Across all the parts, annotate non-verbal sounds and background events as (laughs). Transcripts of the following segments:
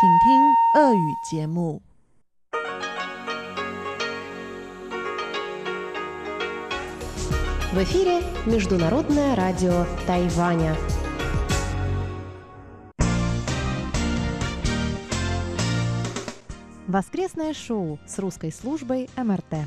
请听俄语节目。 В эфире Международное радио Тайваня. Воскресное шоу с русской службой МРТ.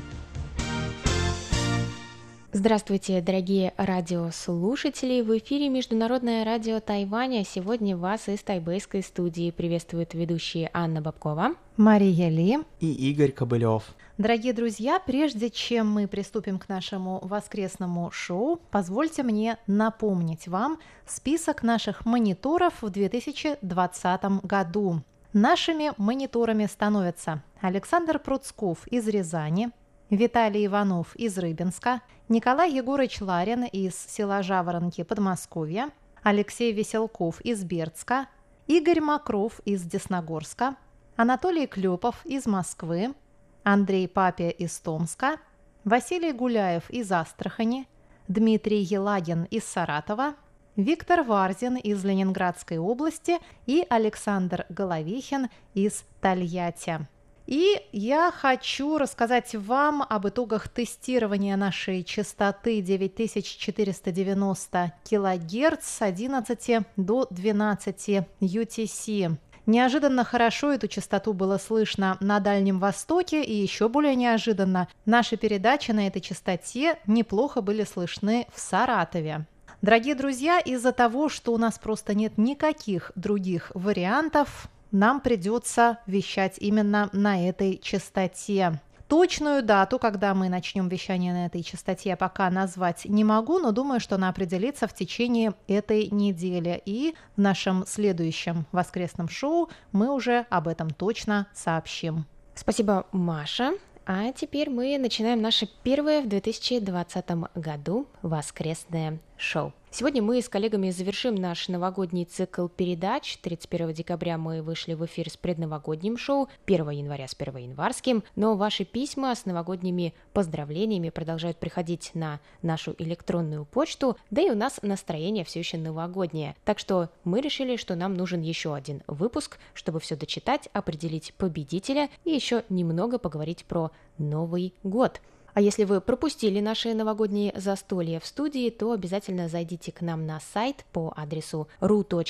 Здравствуйте, дорогие радиослушатели! В эфире Международное радио Тайваня. Сегодня вас из тайбэйской студии приветствуют ведущие Анна Бабкова. Мария Ли. и Игорь Кобылев. Дорогие друзья, прежде чем мы приступим к нашему воскресному шоу, позвольте мне напомнить вам список наших мониторов в 2020 году. Нашими мониторами становятся Александр Пруцков из Рязани, Виталий Иванов из Рыбинска, Николай Егорович Ларин из села Жаворонки Подмосковья, Алексей Веселков из Бердска, Игорь Макров из Десногорска, Анатолий Клепов из Москвы, Андрей Папе из Томска, Василий Гуляев из Астрахани, Дмитрий Елагин из Саратова, Виктор Варзин из Ленинградской области и Александр Головихин из Тольятти. И я хочу рассказать вам об итогах тестирования нашей частоты 9490 кГц с 11 до 12 UTC. Неожиданно хорошо эту частоту было слышно на Дальнем Востоке, и еще более неожиданно наши передачи на этой частоте неплохо были слышны в Саратове. Дорогие друзья, из-за того, что у нас просто нет никаких других вариантов, нам придется вещать именно на этой частоте. Точную дату, когда мы начнем вещание на этой частоте, я пока назвать не могу, но думаю, что она определится в течение этой недели. И в нашем следующем воскресном шоу мы уже об этом точно сообщим. Спасибо, Маша. А теперь мы начинаем наше первое в 2020 году воскресное шоу. Сегодня мы с коллегами завершим наш новогодний цикл передач. 31 декабря мы вышли в эфир с предновогодним шоу, 1 января с первоянварским, но ваши письма с новогодними поздравлениями продолжают приходить на нашу электронную почту, да и у нас настроение все еще новогоднее. Так что мы решили, что нам нужен еще один выпуск, чтобы все дочитать, определить победителя и еще немного поговорить про Новый год. А если вы пропустили наши новогодние застолья в студии, то обязательно зайдите к нам на сайт по адресу ru.rti.org.tw,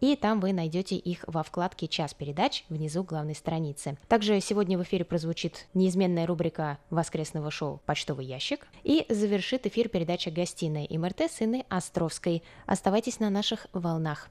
и там вы найдете их во вкладке «Час передач» внизу главной страницы. Также сегодня в эфире прозвучит неизменная рубрика воскресного шоу «Почтовый ящик» и завершит эфир передача «Гостиная МРТ» с Инной Островской. Оставайтесь на наших волнах.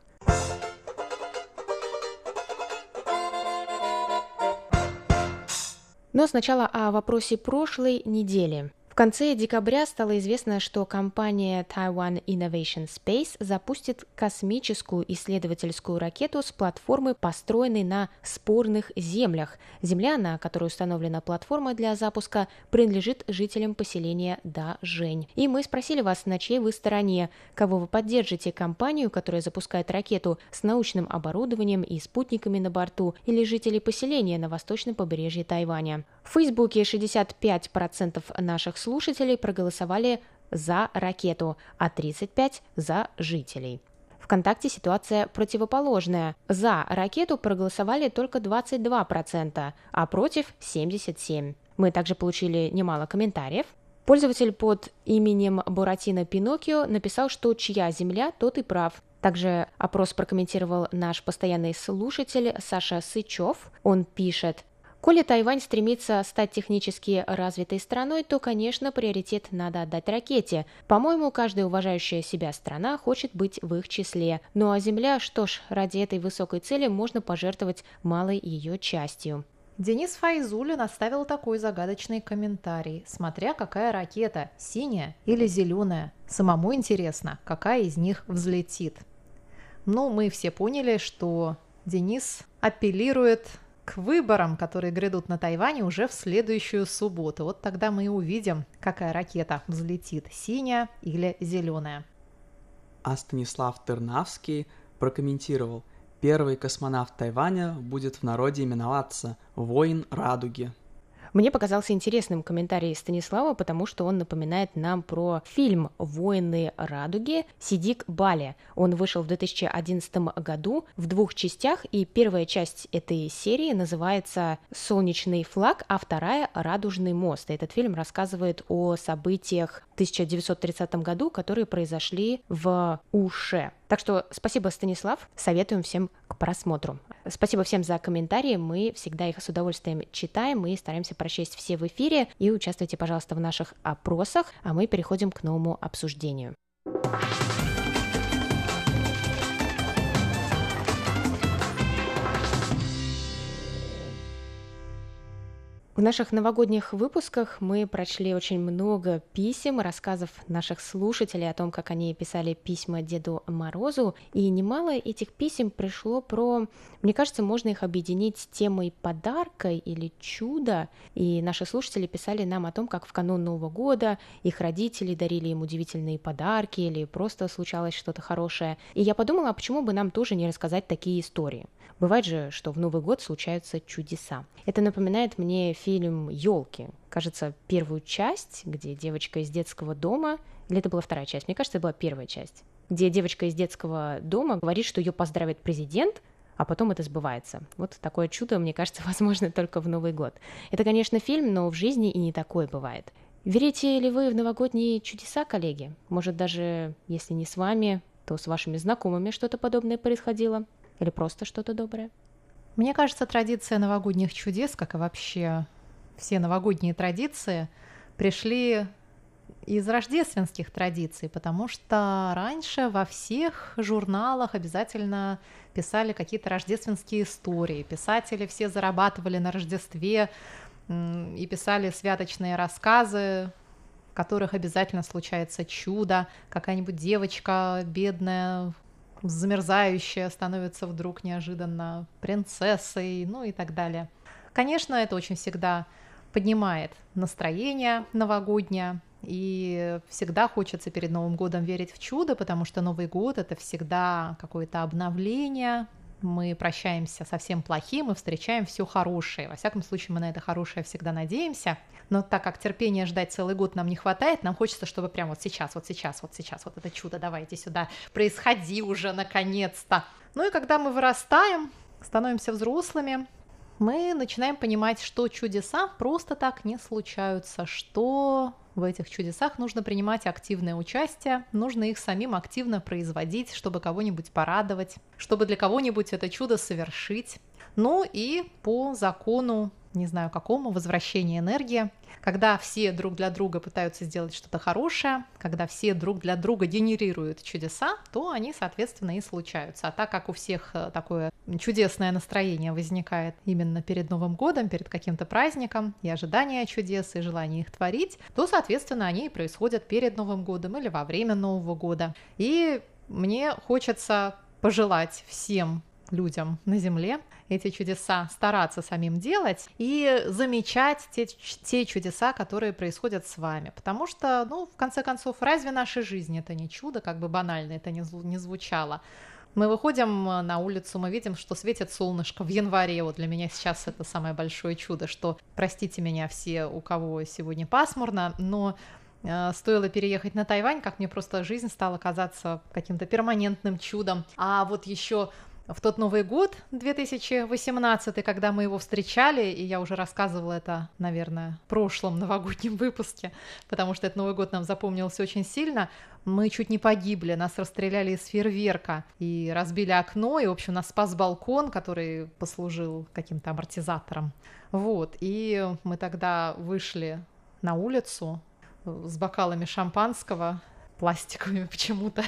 Но сначала о вопросе прошлой недели. В конце декабря стало известно, что компания Taiwan Innovation Space запустит космическую исследовательскую ракету с платформы, построенной на спорных землях. Земля, на которой установлена платформа для запуска, принадлежит жителям поселения Дажень. И мы спросили вас, на чьей вы стороне, кого вы поддержите, компанию, которая запускает ракету с научным оборудованием и спутниками на борту, или жителей поселения на восточном побережье Тайваня. В Фейсбуке 65% наших слушателей проголосовали за ракету, а 35% за жителей. ВКонтакте ситуация противоположная. За ракету проголосовали только 22%, а против 77%. Мы также получили немало комментариев. Пользователь под именем Буратино Пиноккио написал, что чья земля, тот и прав. Также опрос прокомментировал наш постоянный слушатель Саша Сычев. Он пишет, Коли Тайвань стремится стать технически развитой страной, то, конечно, приоритет надо отдать ракете. По-моему, каждая уважающая себя страна хочет быть в их числе. Ну а Земля, что ж, ради этой высокой цели можно пожертвовать малой ее частью. Денис Файзулин оставил такой загадочный комментарий. Смотря какая ракета, синяя или зеленая. Самому интересно, какая из них взлетит. Ну, мы все поняли, что Денис апеллирует к выборам, которые грядут на Тайване уже в следующую субботу. Вот тогда мы и увидим, какая ракета взлетит, синяя или зеленая. А Станислав Тернавский прокомментировал, первый космонавт Тайваня будет в народе именоваться «Воин Радуги». Мне показался интересным комментарий Станислава, потому что он напоминает нам про фильм «Воины радуги» Сидик Бали. Он вышел в 2011 году в двух частях, и первая часть этой серии называется «Солнечный флаг», а вторая «Радужный мост». Этот фильм рассказывает о событиях 1930 году, которые произошли в Уше. Так что спасибо, Станислав. Советуем всем к просмотру. Спасибо всем за комментарии. Мы всегда их с удовольствием читаем и стараемся прочесть все в эфире. И участвуйте, пожалуйста, в наших опросах. А мы переходим к новому обсуждению. В наших новогодних выпусках мы прочли очень много писем, рассказов наших слушателей о том, как они писали письма Деду Морозу, и немало этих писем пришло про, мне кажется, можно их объединить темой подарка или чуда, и наши слушатели писали нам о том, как в канун Нового года их родители дарили им удивительные подарки или просто случалось что-то хорошее. И я подумала, а почему бы нам тоже не рассказать такие истории? Бывает же, что в Новый год случаются чудеса. Это напоминает мне фильм «Елки». Кажется, первую часть, где девочка из детского дома, или это была вторая часть, мне кажется, это была первая часть, где девочка из детского дома говорит, что ее поздравит президент, а потом это сбывается. Вот такое чудо, мне кажется, (laughs) возможно только в Новый год. Это, конечно, фильм, но в жизни и не такое бывает. Верите ли вы в новогодние чудеса, коллеги? Может, даже если не с вами, то с вашими знакомыми что-то подобное происходило? Или просто что-то доброе? Мне кажется, традиция новогодних чудес, как и вообще все новогодние традиции, пришли из рождественских традиций, потому что раньше во всех журналах обязательно писали какие-то рождественские истории. Писатели все зарабатывали на Рождестве и писали святочные рассказы, в которых обязательно случается чудо, какая-нибудь девочка бедная замерзающая становится вдруг неожиданно принцессой, ну и так далее. Конечно, это очень всегда поднимает настроение новогоднее, и всегда хочется перед Новым годом верить в чудо, потому что Новый год это всегда какое-то обновление, мы прощаемся со всем плохим и встречаем все хорошее. Во всяком случае, мы на это хорошее всегда надеемся. Но так как терпения ждать целый год нам не хватает, нам хочется, чтобы прямо вот сейчас, вот сейчас, вот сейчас, вот это чудо, давайте сюда, происходи уже наконец-то. Ну и когда мы вырастаем, становимся взрослыми, мы начинаем понимать, что чудеса просто так не случаются, что в этих чудесах нужно принимать активное участие, нужно их самим активно производить, чтобы кого-нибудь порадовать, чтобы для кого-нибудь это чудо совершить. Ну и по закону не знаю какому, возвращение энергии, когда все друг для друга пытаются сделать что-то хорошее, когда все друг для друга генерируют чудеса, то они, соответственно, и случаются. А так как у всех э, такое чудесное настроение возникает именно перед Новым годом, перед каким-то праздником, и ожидание чудес, и желание их творить, то, соответственно, они и происходят перед Новым годом или во время Нового года. И мне хочется пожелать всем людям на Земле эти чудеса, стараться самим делать и замечать те, те чудеса, которые происходят с вами. Потому что, ну, в конце концов, разве наша жизнь это не чудо, как бы банально это не, не звучало? Мы выходим на улицу, мы видим, что светит солнышко в январе. Вот для меня сейчас это самое большое чудо, что, простите меня все, у кого сегодня пасмурно, но э, стоило переехать на Тайвань, как мне просто жизнь стала казаться каким-то перманентным чудом. А вот еще в тот Новый год 2018, когда мы его встречали, и я уже рассказывала это, наверное, в прошлом новогоднем (laughs) выпуске, потому что этот Новый год нам запомнился очень сильно, мы чуть не погибли, нас расстреляли из фейерверка и разбили окно, и, в общем, нас спас балкон, который послужил каким-то амортизатором. Вот, и мы тогда вышли на улицу с бокалами шампанского, пластиковыми (laughs) почему-то,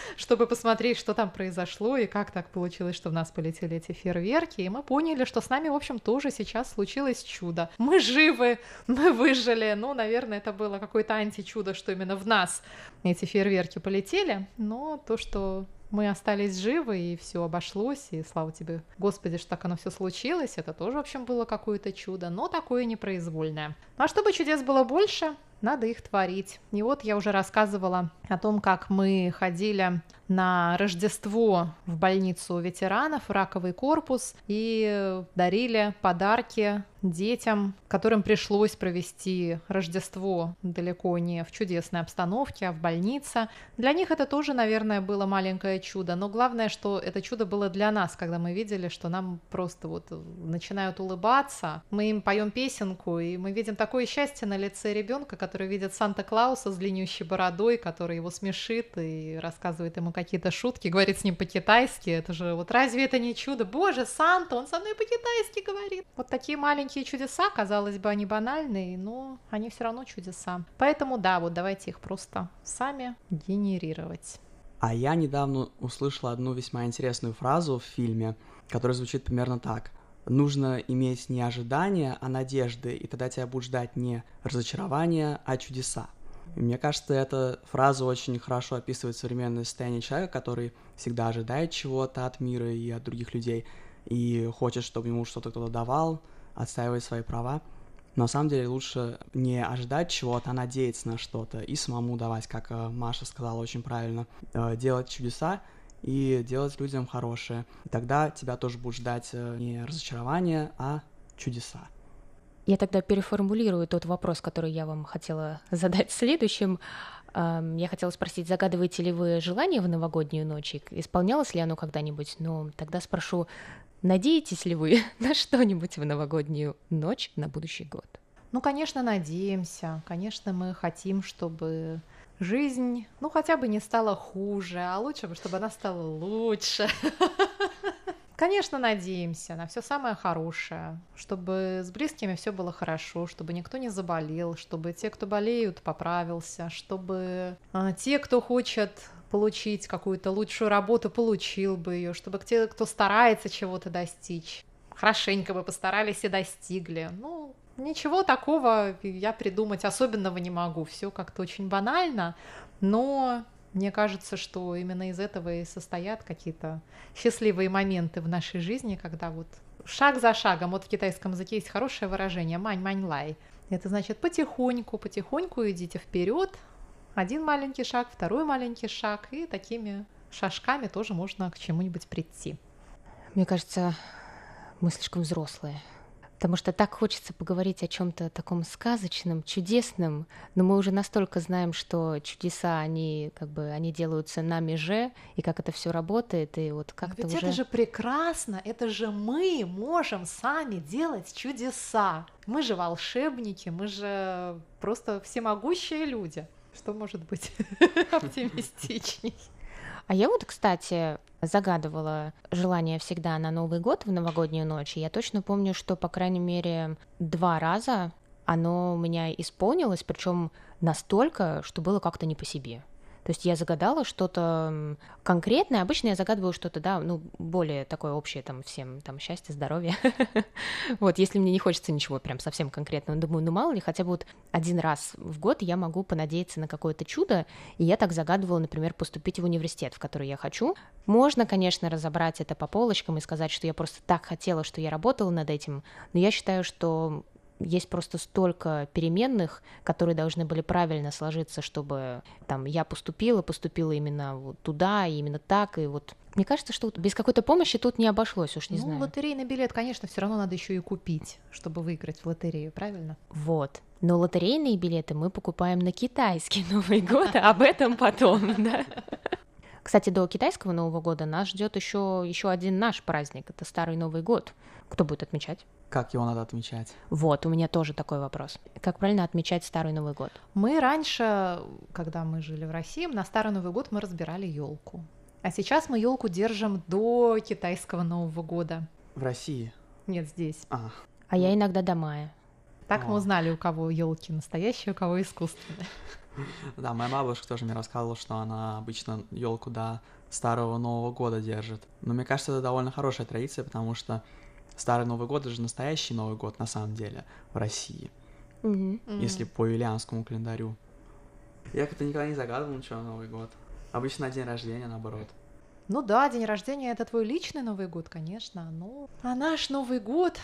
(laughs) чтобы посмотреть, что там произошло и как так получилось, что в нас полетели эти фейерверки. И мы поняли, что с нами, в общем, тоже сейчас случилось чудо. Мы живы, (laughs) мы выжили. Ну, наверное, это было какое-то античудо, что именно в нас эти фейерверки полетели. Но то, что мы остались живы, и все обошлось, и слава тебе, Господи, что так оно все случилось, это тоже, в общем, было какое-то чудо, но такое непроизвольное. Ну, а чтобы чудес было больше, надо их творить. И вот я уже рассказывала о том, как мы ходили на Рождество в больницу ветеранов, раковый корпус, и дарили подарки детям, которым пришлось провести Рождество далеко не в чудесной обстановке, а в больнице. Для них это тоже, наверное, было маленькое чудо, но главное, что это чудо было для нас, когда мы видели, что нам просто вот начинают улыбаться, мы им поем песенку, и мы видим такое счастье на лице ребенка, который видит Санта-Клауса с длиннющей бородой, который его смешит и рассказывает ему какие-то шутки, говорит с ним по-китайски. Это же вот разве это не чудо? Боже, Санта, он со мной по-китайски говорит. Вот такие маленькие чудеса, казалось бы, они банальные, но они все равно чудеса. Поэтому да, вот давайте их просто сами генерировать. А я недавно услышала одну весьма интересную фразу в фильме, которая звучит примерно так. Нужно иметь не ожидания, а надежды, и тогда тебя будут ждать не разочарования, а чудеса. Мне кажется, эта фраза очень хорошо описывает современное состояние человека, который всегда ожидает чего-то от мира и от других людей, и хочет, чтобы ему что-то кто-то давал, отстаивать свои права. Но на самом деле лучше не ожидать чего-то, а надеяться на что-то и самому давать, как э, Маша сказала очень правильно, э, делать чудеса и делать людям хорошее. И тогда тебя тоже будут ждать э, не разочарование, а чудеса. Я тогда переформулирую тот вопрос, который я вам хотела (laughs) задать следующим. Я хотела спросить, загадываете ли вы желание в новогоднюю ночь? Исполнялось ли оно когда-нибудь? Но тогда спрошу, надеетесь ли вы (laughs) на что-нибудь в новогоднюю ночь на будущий год? Ну, конечно, надеемся. Конечно, мы хотим, чтобы жизнь, ну, хотя бы не стала хуже, а лучше бы, чтобы она стала лучше. (laughs) Конечно, надеемся на все самое хорошее, чтобы с близкими все было хорошо, чтобы никто не заболел, чтобы те, кто болеют, поправился, чтобы э, те, кто хочет получить какую-то лучшую работу, получил бы ее, чтобы те, кто старается чего-то достичь, хорошенько бы постарались и достигли. Ну, ничего такого я придумать особенного не могу. Все как-то очень банально, но мне кажется, что именно из этого и состоят какие-то счастливые моменты в нашей жизни, когда вот шаг за шагом, вот в китайском языке есть хорошее выражение «мань-мань-лай». Это значит потихоньку, потихоньку идите вперед, один маленький шаг, второй маленький шаг, и такими шажками тоже можно к чему-нибудь прийти. Мне кажется, мы слишком взрослые потому что так хочется поговорить о чем-то таком сказочном, чудесном, но мы уже настолько знаем, что чудеса, они как бы, они делаются нами же, и как это все работает, и вот как-то Ведь уже... это же прекрасно, это же мы можем сами делать чудеса. Мы же волшебники, мы же просто всемогущие люди. Что может быть (laughs) оптимистичней? А я вот, кстати, загадывала желание всегда на Новый год в новогоднюю ночь. И я точно помню, что, по крайней мере, два раза оно у меня исполнилось, причем настолько, что было как-то не по себе. То есть я загадала что-то конкретное. Обычно я загадываю что-то, да, ну, более такое общее, там, всем, там, счастье, здоровье. (laughs) Вот, если мне не хочется ничего прям совсем конкретного, думаю, ну, мало ли, хотя бы вот один раз в год я могу понадеяться на какое-то чудо, и я так загадывала, например, поступить в университет, в который я хочу. Можно, конечно, разобрать это по полочкам и сказать, что я просто так хотела, что я работала над этим, но я считаю, что есть просто столько переменных, которые должны были правильно сложиться, чтобы там я поступила, поступила именно вот туда, и именно так, и вот мне кажется, что без какой-то помощи тут не обошлось, уж не ну, знаю. лотерейный билет, конечно, все равно надо еще и купить, чтобы выиграть в лотерею, правильно? Вот. Но лотерейные билеты мы покупаем на китайский (laughs) Новый год, а об этом потом, да. Кстати, до китайского Нового года нас ждет еще, еще один наш праздник. Это Старый Новый год. Кто будет отмечать? Как его надо отмечать? Вот, у меня тоже такой вопрос. Как правильно отмечать Старый Новый год? Мы раньше, когда мы жили в России, на Старый Новый год мы разбирали елку. А сейчас мы елку держим до китайского Нового года. В России? Нет, здесь. А, А я иногда до мая. Так мы О. узнали, у кого елки настоящие, у кого искусственные. (laughs) да, моя бабушка тоже мне рассказывала, что она обычно елку до старого Нового года держит. Но мне кажется, это довольно хорошая традиция, потому что старый Новый год это же настоящий Новый год на самом деле в России, если по юлианскому календарю. Я как-то никогда не загадывал ничего на Новый год. Обычно на день рождения, наоборот. Ну да, день рождения это твой личный Новый год, конечно. Ну, а наш Новый год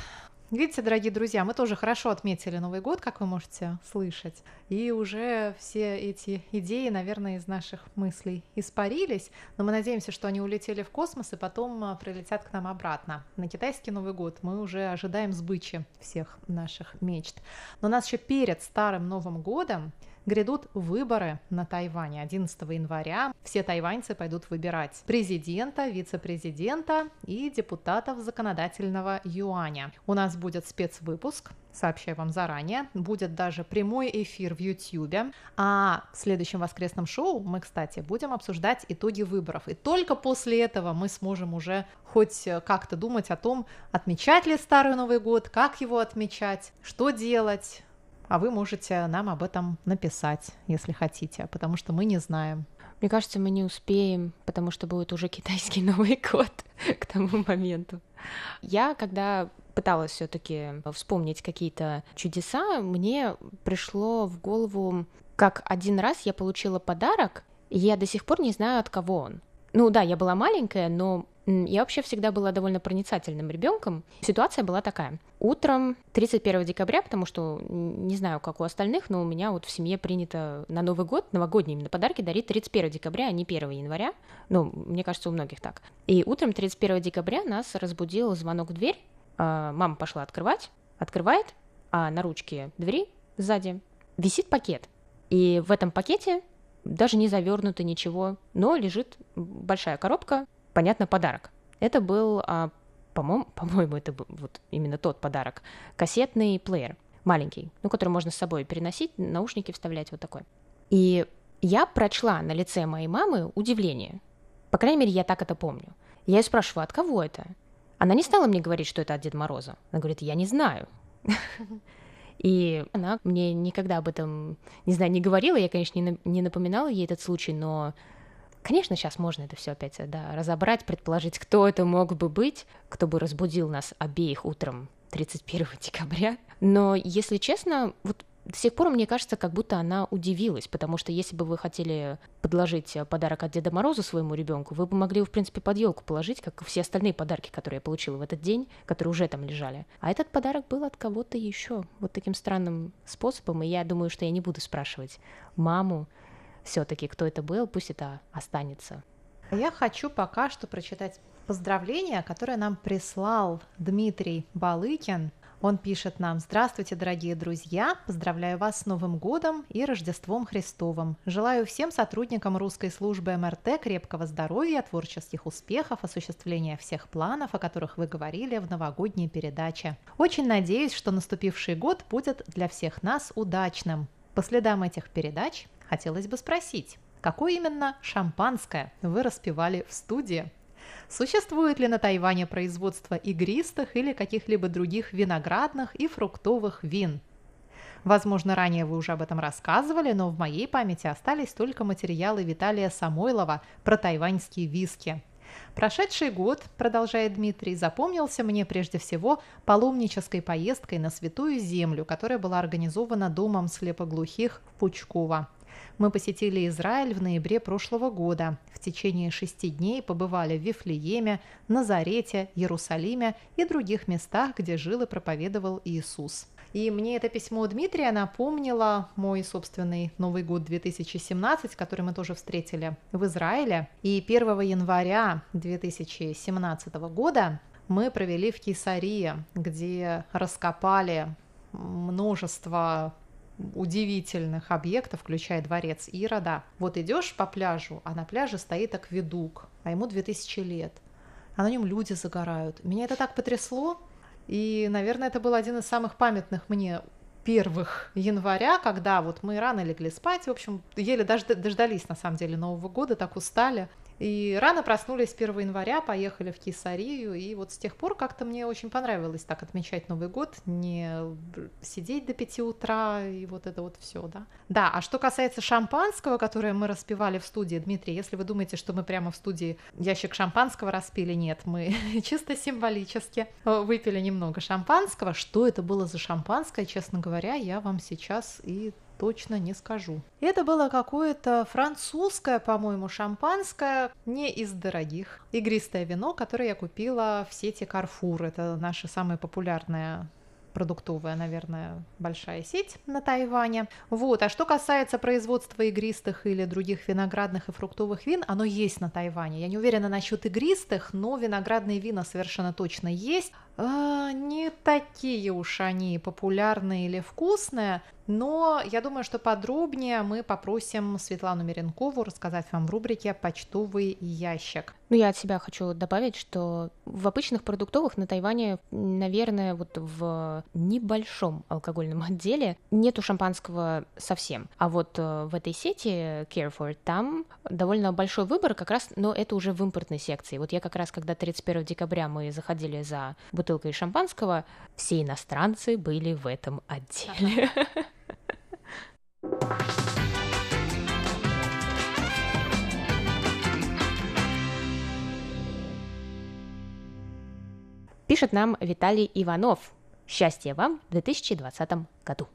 Видите, дорогие друзья, мы тоже хорошо отметили Новый год, как вы можете слышать. И уже все эти идеи, наверное, из наших мыслей испарились. Но мы надеемся, что они улетели в космос и потом а, прилетят к нам обратно. На китайский Новый год мы уже ожидаем сбычи всех наших мечт. Но у нас еще перед Старым Новым годом грядут выборы на Тайване 11 января. Все тайваньцы пойдут выбирать президента, вице-президента и депутатов законодательного юаня. У нас будет спецвыпуск, сообщаю вам заранее. Будет даже прямой эфир в YouTube. А в следующем воскресном шоу мы, кстати, будем обсуждать итоги выборов. И только после этого мы сможем уже хоть как-то думать о том, отмечать ли Старый Новый год, как его отмечать, что делать, а вы можете нам об этом написать, если хотите, потому что мы не знаем. Мне кажется, мы не успеем, потому что будет уже китайский (laughs) Новый год (laughs) к тому моменту. Я, когда пыталась все-таки вспомнить какие-то чудеса, мне пришло в голову, как один раз я получила подарок, и я до сих пор не знаю, от кого он. Ну да, я была маленькая, но я вообще всегда была довольно проницательным ребенком. Ситуация была такая. Утром 31 декабря, потому что не знаю, как у остальных, но у меня вот в семье принято на Новый год, новогодние именно подарки дарить 31 декабря, а не 1 января. Ну, мне кажется, у многих так. И утром 31 декабря нас разбудил звонок в дверь. А, мама пошла открывать, открывает, а на ручке двери сзади висит пакет. И в этом пакете даже не завернуто ничего, но лежит большая коробка понятно, подарок. Это был, а, по-моему, (laughs) по-моему, это был вот именно тот подарок, кассетный плеер, маленький, ну, который можно с собой переносить, наушники вставлять, вот такой. И я прочла на лице моей мамы удивление. По крайней мере, я так это помню. Я ее спрашиваю, от кого это? Она не стала мне говорить, что это от Деда Мороза. Она говорит, я не знаю. (laughs) И она мне никогда об этом, не знаю, не говорила. Я, конечно, не напоминала ей этот случай, но Конечно, сейчас можно это все опять да, разобрать, предположить, кто это мог бы быть, кто бы разбудил нас обеих утром 31 (laughs) декабря. Но, если честно, вот до сих пор мне кажется, как будто она удивилась, потому что если бы вы хотели подложить подарок от Деда Мороза своему ребенку, вы бы могли его, в принципе, под елку положить, как и все остальные подарки, которые я получила в этот день, которые уже там лежали. А этот подарок был от кого-то еще, вот таким странным способом, и я думаю, что я не буду спрашивать маму, все-таки, кто это был, пусть это останется. Я хочу пока что прочитать поздравление, которое нам прислал Дмитрий Балыкин. Он пишет нам «Здравствуйте, дорогие друзья! Поздравляю вас с Новым годом и Рождеством Христовым! Желаю всем сотрудникам русской службы МРТ крепкого здоровья, творческих успехов, осуществления всех планов, о которых вы говорили в новогодней передаче. Очень надеюсь, что наступивший год будет для всех нас удачным. По следам этих передач хотелось бы спросить, какое именно шампанское вы распивали в студии? Существует ли на Тайване производство игристых или каких-либо других виноградных и фруктовых вин? Возможно, ранее вы уже об этом рассказывали, но в моей памяти остались только материалы Виталия Самойлова про тайваньские виски. Прошедший год, продолжает Дмитрий, запомнился мне прежде всего паломнической поездкой на Святую Землю, которая была организована Домом слепоглухих в Пучково. Мы посетили Израиль в ноябре прошлого года. В течение шести дней побывали в Вифлееме, Назарете, Иерусалиме и других местах, где жил и проповедовал Иисус. И мне это письмо Дмитрия напомнило мой собственный Новый год 2017, который мы тоже встретили в Израиле. И 1 января 2017 года мы провели в Кесарии, где раскопали множество удивительных объектов, включая дворец Ирода. Вот идешь по пляжу, а на пляже стоит акведук, а ему 2000 лет. А на нем люди загорают. Меня это так потрясло. И, наверное, это был один из самых памятных мне первых января, когда вот мы рано легли спать, в общем, еле дождались, на самом деле, Нового года, так устали. И рано проснулись 1 января, поехали в Кесарию, и вот с тех пор как-то мне очень понравилось так отмечать Новый год, не сидеть до 5 утра и вот это вот все, да. Да, а что касается шампанского, которое мы распивали в студии, Дмитрий, если вы думаете, что мы прямо в студии ящик шампанского распили, нет, мы (laughs) чисто символически выпили немного шампанского. Что это было за шампанское, честно говоря, я вам сейчас и точно не скажу. Это было какое-то французское, по-моему, шампанское, не из дорогих. Игристое вино, которое я купила в сети Carrefour. Это наше самое популярное продуктовая, наверное, большая сеть на Тайване. Вот. А что касается производства игристых или других виноградных и фруктовых вин, оно есть на Тайване. Я не уверена насчет игристых, но виноградные вина совершенно точно есть. А, не такие уж они популярные или вкусные, но я думаю, что подробнее мы попросим Светлану Меренкову рассказать вам в рубрике «Почтовый ящик». Ну, я от себя хочу добавить, что в обычных продуктовых на Тайване, наверное, вот в небольшом алкогольном отделе нету шампанского совсем. А вот э, в этой сети Carrefour там довольно большой выбор как раз, но это уже в импортной секции. Вот я как раз, когда 31 декабря мы заходили за бутылкой шампанского, все иностранцы были в этом отделе. (laughs) Пишет нам Виталий Иванов. Счастья вам в 2020 году.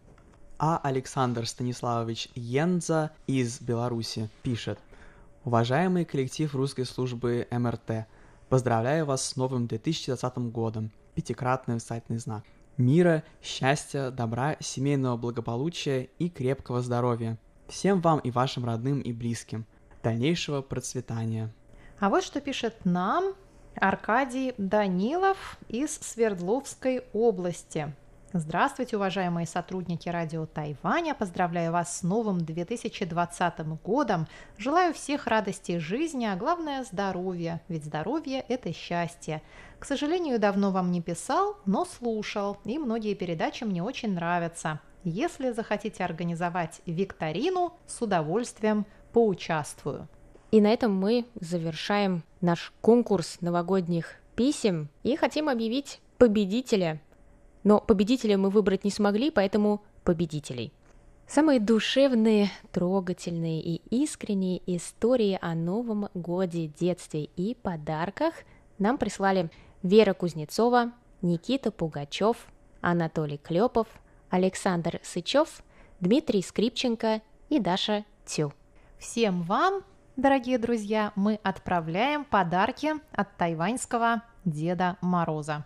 А Александр Станиславович Йенза из Беларуси пишет. Уважаемый коллектив русской службы МРТ, поздравляю вас с новым 2020 годом. Пятикратный высотный знак. Мира, счастья, добра, семейного благополучия и крепкого здоровья. Всем вам и вашим родным и близким. Дальнейшего процветания. А вот что пишет нам Аркадий Данилов из Свердловской области. Здравствуйте, уважаемые сотрудники радио Тайваня. Поздравляю вас с новым 2020 годом. Желаю всех радости жизни, а главное здоровья, ведь здоровье – это счастье. К сожалению, давно вам не писал, но слушал, и многие передачи мне очень нравятся. Если захотите организовать викторину, с удовольствием поучаствую. И на этом мы завершаем наш конкурс новогодних писем и хотим объявить победителя. Но победителя мы выбрать не смогли, поэтому победителей. Самые душевные, трогательные и искренние истории о Новом Годе, детстве и подарках нам прислали Вера Кузнецова, Никита Пугачев, Анатолий Клепов, Александр Сычев, Дмитрий Скрипченко и Даша Тю. Всем вам дорогие друзья, мы отправляем подарки от тайваньского Деда Мороза.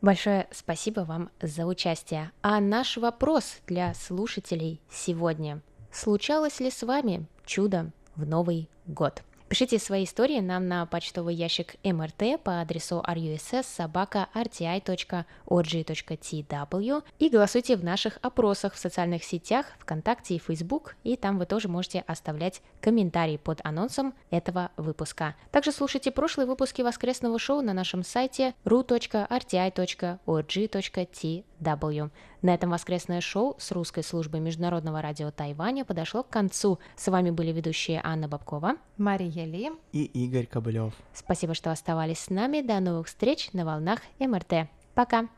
Большое спасибо вам за участие. А наш вопрос для слушателей сегодня. Случалось ли с вами чудо в Новый год? Пишите свои истории нам на почтовый ящик МРТ по адресу russ.rti.org.tw и голосуйте в наших опросах в социальных сетях, ВКонтакте и Facebook, и там вы тоже можете оставлять комментарии под анонсом этого выпуска. Также слушайте прошлые выпуски воскресного шоу на нашем сайте ru.rti.org.tw. На этом воскресное шоу с русской службой Международного радио Тайваня подошло к концу. С вами были ведущие Анна Бабкова, Мария Ли и Игорь Кобылев. Спасибо, что оставались с нами. До новых встреч на волнах МРТ. Пока!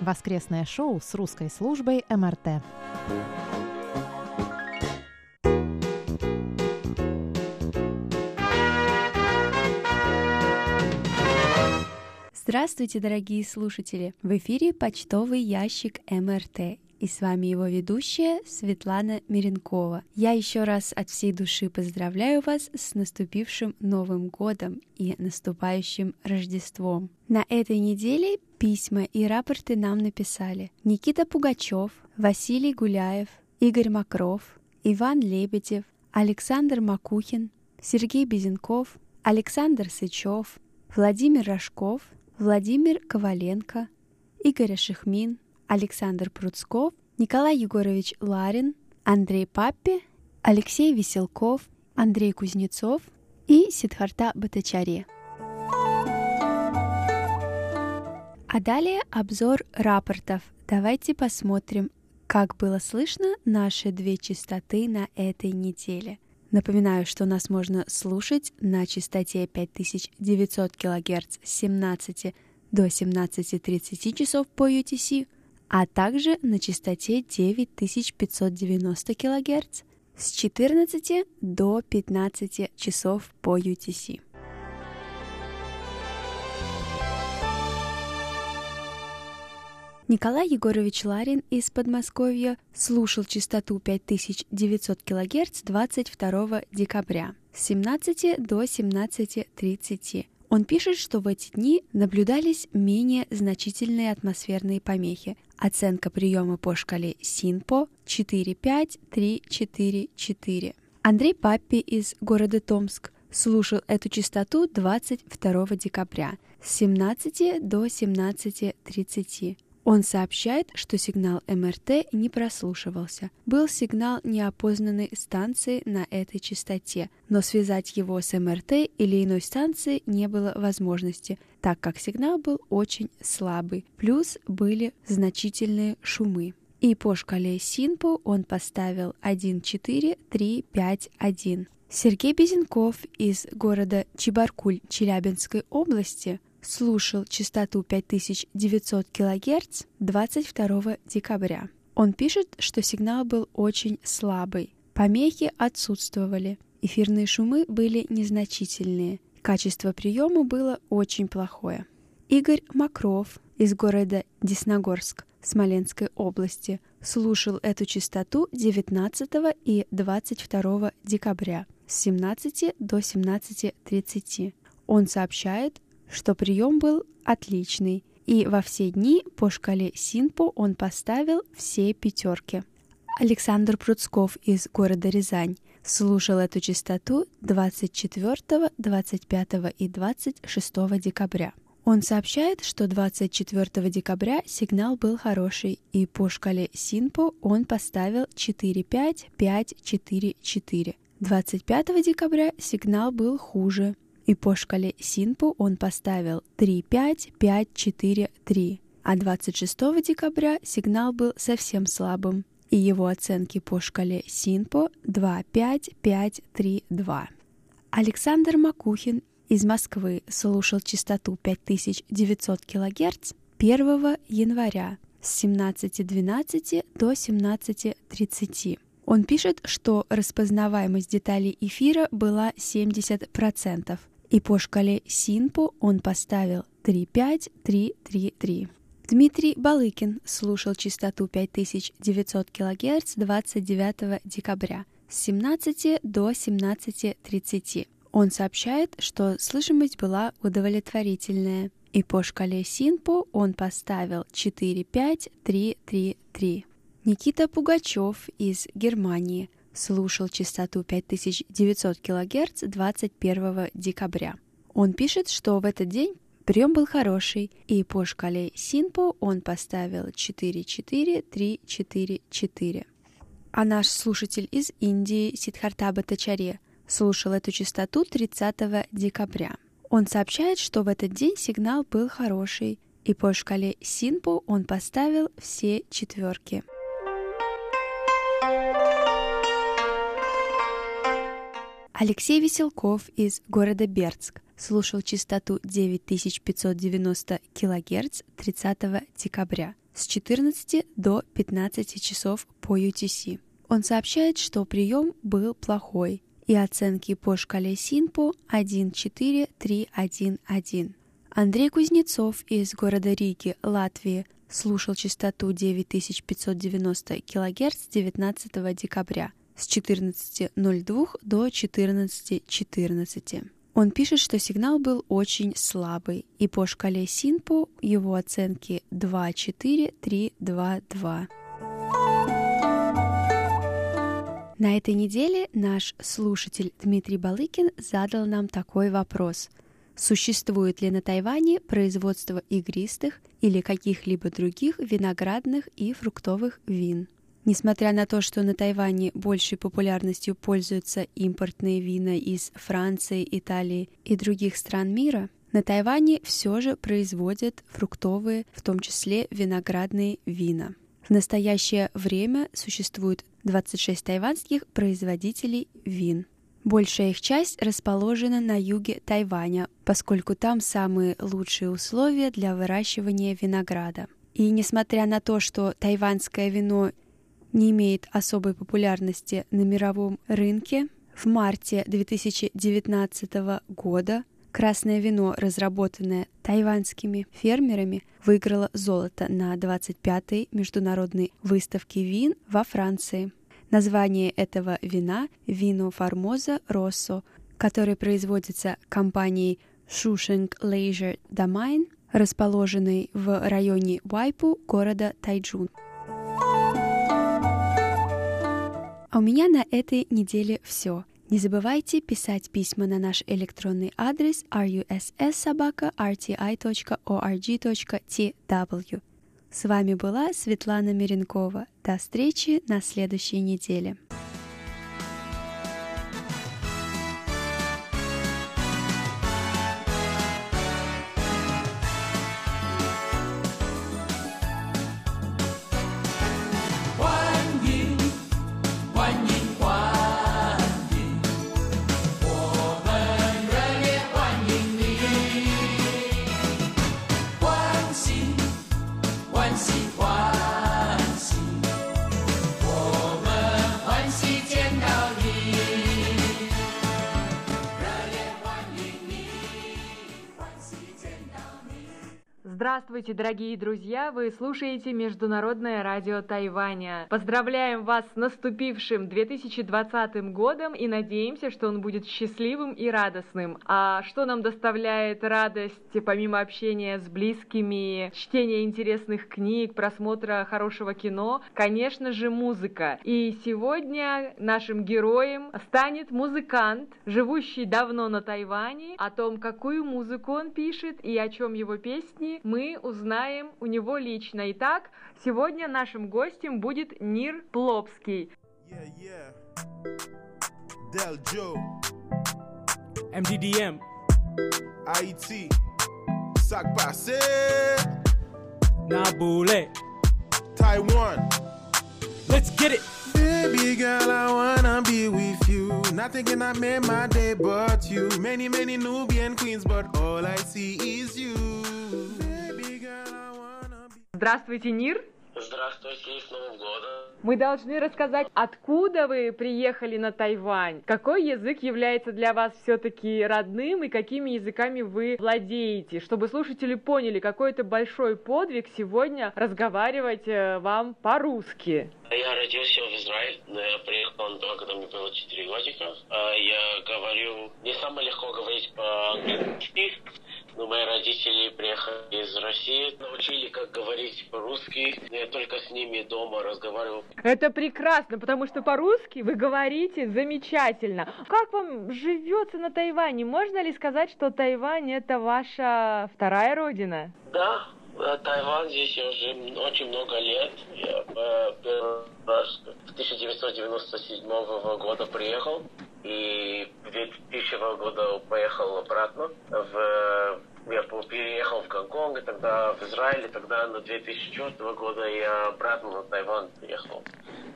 Воскресное шоу с русской службой МРТ. Здравствуйте, дорогие слушатели! В эфире почтовый ящик МРТ. И с вами его ведущая Светлана Миренкова. Я еще раз от всей души поздравляю вас с наступившим Новым годом и наступающим Рождеством. На этой неделе письма и рапорты нам написали Никита Пугачев, Василий Гуляев, Игорь Макров, Иван Лебедев, Александр Макухин, Сергей Безенков, Александр Сычев, Владимир Рожков, Владимир Коваленко, Игорь Шехмин, Александр Пруцков, Николай Егорович Ларин, Андрей Паппи, Алексей Веселков, Андрей Кузнецов и Сидхарта Батачари. А далее обзор рапортов. Давайте посмотрим, как было слышно наши две частоты на этой неделе. Напоминаю, что нас можно слушать на частоте 5900 кГц с 17 до 17.30 часов по UTC, а также на частоте 9590 кГц с 14 до 15 часов по UTC. Николай Егорович Ларин из Подмосковья слушал частоту 5900 кГц 22 декабря с 17 до 17.30 Он пишет, что в эти дни наблюдались менее значительные атмосферные помехи. Оценка приема по шкале СИНПО 4-5-3-4-4. Андрей Паппи из города Томск слушал эту частоту 22 декабря с 17 до 17.30. Он сообщает, что сигнал МРТ не прослушивался. Был сигнал неопознанной станции на этой частоте, но связать его с МРТ или иной станцией не было возможности, так как сигнал был очень слабый, плюс были значительные шумы. И по шкале Синпу он поставил 1-4-3-5-1. Сергей Безенков из города Чебаркуль Челябинской области слушал частоту 5900 кГц 22 декабря. Он пишет, что сигнал был очень слабый. Помехи отсутствовали. Эфирные шумы были незначительные. Качество приема было очень плохое. Игорь Макров из города Десногорск Смоленской области слушал эту частоту 19 и 22 декабря с 17 до 17.30. Он сообщает, что прием был отличный, и во все дни по шкале Синпо он поставил все пятерки. Александр Пруцков из города Рязань слушал эту частоту 24, 25 и 26 декабря. Он сообщает, что 24 декабря сигнал был хороший, и по шкале Синпо он поставил 4-5-5-4-4. 25 декабря сигнал был хуже, и по шкале Синпу он поставил 3-5-5-4-3, а 26 декабря сигнал был совсем слабым, и его оценки по шкале Синпо 2-5-5-3-2. Александр Макухин из Москвы слушал частоту 5900 кГц 1 января с 17.12 до 17.30. Он пишет, что распознаваемость деталей эфира была 70%, и по шкале Синпу он поставил 35333. Дмитрий Балыкин слушал частоту 5900 кГц 29 декабря с 17 до 17.30. Он сообщает, что слышимость была удовлетворительная, и по шкале Синпу он поставил 45333. Никита Пугачев из Германии слушал частоту 5900 кГц 21 декабря. Он пишет, что в этот день прием был хороший, и по шкале Синпо он поставил 4-4-3-4-4. А наш слушатель из Индии Сидхарта Батачаре слушал эту частоту 30 декабря. Он сообщает, что в этот день сигнал был хороший, и по шкале Синпо он поставил все четверки. Алексей Веселков из города Бердск слушал частоту 9590 кГц 30 декабря с 14 до 15 часов по UTC. Он сообщает, что прием был плохой, и оценки по шкале Синпо 1-4-3-1-1. Андрей Кузнецов из города Риги, Латвии, слушал частоту 9590 кГц 19 декабря с 14.02 до 14.14. .14. Он пишет, что сигнал был очень слабый, и по шкале Синпо его оценки 2.4.3.2.2. На этой неделе наш слушатель Дмитрий Балыкин задал нам такой вопрос. Существует ли на Тайване производство игристых или каких-либо других виноградных и фруктовых вин? Несмотря на то, что на Тайване большей популярностью пользуются импортные вина из Франции, Италии и других стран мира, на Тайване все же производят фруктовые, в том числе виноградные вина. В настоящее время существует 26 тайваньских производителей вин. Большая их часть расположена на юге Тайваня, поскольку там самые лучшие условия для выращивания винограда. И несмотря на то, что тайваньское вино не имеет особой популярности на мировом рынке. В марте 2019 года красное вино, разработанное тайваньскими фермерами, выиграло золото на 25-й международной выставке вин во Франции. Название этого вина – вино Формоза Россо, которое производится компанией Shushenk Leisure Domain, расположенный в районе Вайпу города Тайджун. А у меня на этой неделе все. Не забывайте писать письма на наш электронный адрес russsobaka.rti.org.tw. С вами была Светлана Миренкова. До встречи на следующей неделе. Здравствуйте, дорогие друзья! Вы слушаете Международное радио Тайваня. Поздравляем вас с наступившим 2020 годом и надеемся, что он будет счастливым и радостным. А что нам доставляет радость, помимо общения с близкими, чтения интересных книг, просмотра хорошего кино? Конечно же, музыка. И сегодня нашим героем станет музыкант, живущий давно на Тайване. О том, какую музыку он пишет и о чем его песни, мы узнаем у него лично. Итак, сегодня нашим гостем будет Нир Плопский. Yeah, yeah. Del Joe, MDDM. IT, Sac Passé, Nabule. Taiwan. Let's get it. Baby girl, I wanna be with you. Not thinking I made my day but you. Many, many Nubian queens, but all I see is you. Здравствуйте, Нир! Здравствуйте с Новым годом. Мы должны рассказать, откуда вы приехали на Тайвань, какой язык является для вас все-таки родным и какими языками вы владеете, чтобы слушатели поняли, какой это большой подвиг сегодня разговаривать э, вам по-русски. Я родился в Израиле, но я приехал на то, когда мне было 4 годика. А Я говорю, не самое легко говорить по-английски, но мои родители приехали из России, научили, как говорить по-русски. Я только с ними дома разговаривал. Это прекрасно, потому что по-русски вы говорите замечательно. Как вам живется на Тайване? Можно ли сказать, что Тайвань это ваша вторая родина? Да, Тайвань здесь я уже очень много лет. Я э, раз в 1997 года приехал. И в 2000 года поехал обратно. В, я по- переехал в Гонконг, и тогда в Израиль, и тогда на 2004 года я обратно на Тайвань приехал.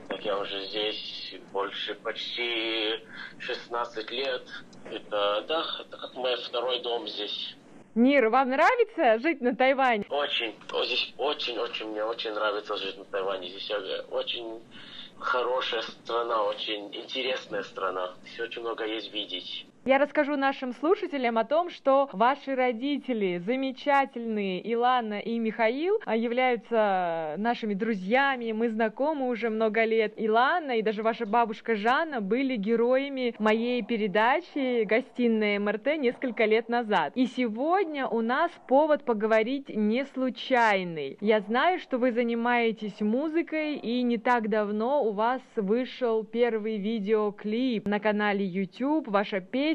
Так я уже здесь больше почти 16 лет. Это, да, это как мой второй дом здесь. Нир, вам нравится жить на Тайване? Очень, здесь очень-очень, мне очень нравится жить на Тайване. Здесь очень хорошая страна, очень интересная страна. Здесь очень много есть видеть. Я расскажу нашим слушателям о том, что ваши родители, замечательные Илана и Михаил, а, являются нашими друзьями, мы знакомы уже много лет. Илана и даже ваша бабушка Жанна были героями моей передачи «Гостиная МРТ» несколько лет назад. И сегодня у нас повод поговорить не случайный. Я знаю, что вы занимаетесь музыкой, и не так давно у вас вышел первый видеоклип на канале YouTube, ваша песня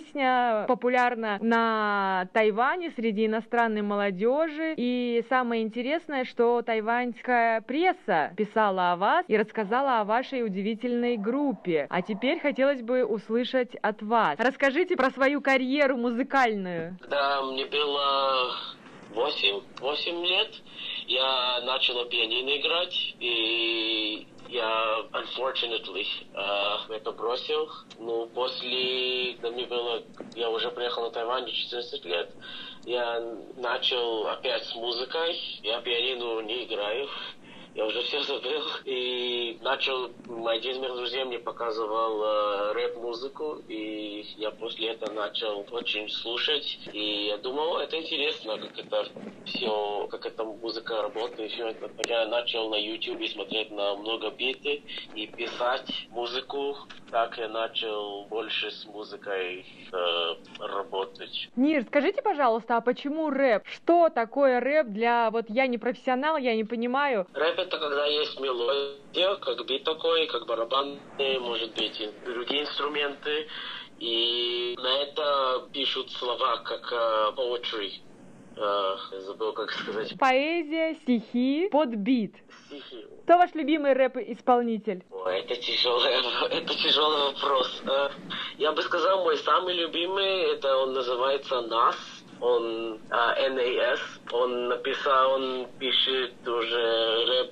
популярна на Тайване среди иностранной молодежи. И самое интересное, что тайваньская пресса писала о вас и рассказала о вашей удивительной группе. А теперь хотелось бы услышать от вас. Расскажите про свою карьеру музыкальную. Когда мне было 8, 8 лет, я начал на пианино играть, и я, unfortunately, э, это бросил. Но после, когда мне было, я уже приехал на Тайвань 14 лет, я начал опять с музыкой. Я пианино не играю. Я уже все забыл. И начал, один из моих друзей мне показывал э, рэп-музыку, и я после этого начал очень слушать. И я думал, это интересно, как это все, как эта музыка работает. Все это. Я начал на YouTube смотреть на много биты и писать музыку. Так я начал больше с музыкой э, работать. Нир, скажите, пожалуйста, а почему рэп? Что такое рэп для... Вот я не профессионал, я не понимаю. Рэп это когда есть мелодия, как бит такой, как барабаны, может быть, и другие инструменты. И на это пишут слова, как uh, poetry. Uh, забыл, как сказать. Поэзия, стихи под бит. Стихи. Кто ваш любимый рэп-исполнитель? Это тяжелый, (laughs) это тяжелый вопрос. Uh, я бы сказал, мой самый любимый, это он называется Нас. Он uh, NAS. Он написал, он пишет уже рэп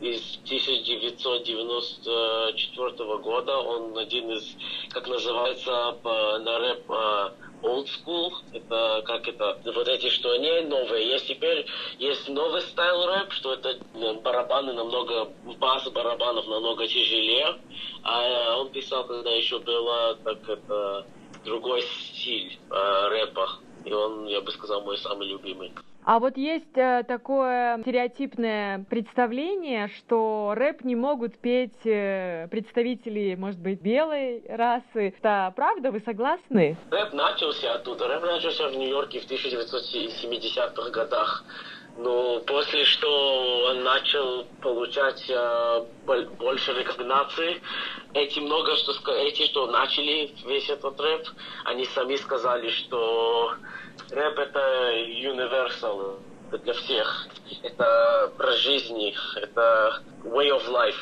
из 1994 года. Он один из, как называется, на рэп old school. Это как это, вот эти, что не новые. Есть теперь, есть новый стайл рэп, что это барабаны намного, бас барабанов намного тяжелее. А он писал, когда еще было, так это, другой стиль э, рэпа. И он, я бы сказал, мой самый любимый. А вот есть э, такое стереотипное представление, что рэп не могут петь э, представители, может быть, белой расы. Это правда? Вы согласны? Рэп начался оттуда. Рэп начался в Нью-Йорке в 1970-х годах. Но после что он начал получать э, больше рекогнации, эти много что эти, что начали весь этот рэп, они сами сказали, что рэп это universal, для всех. Это про жизни, это way of life,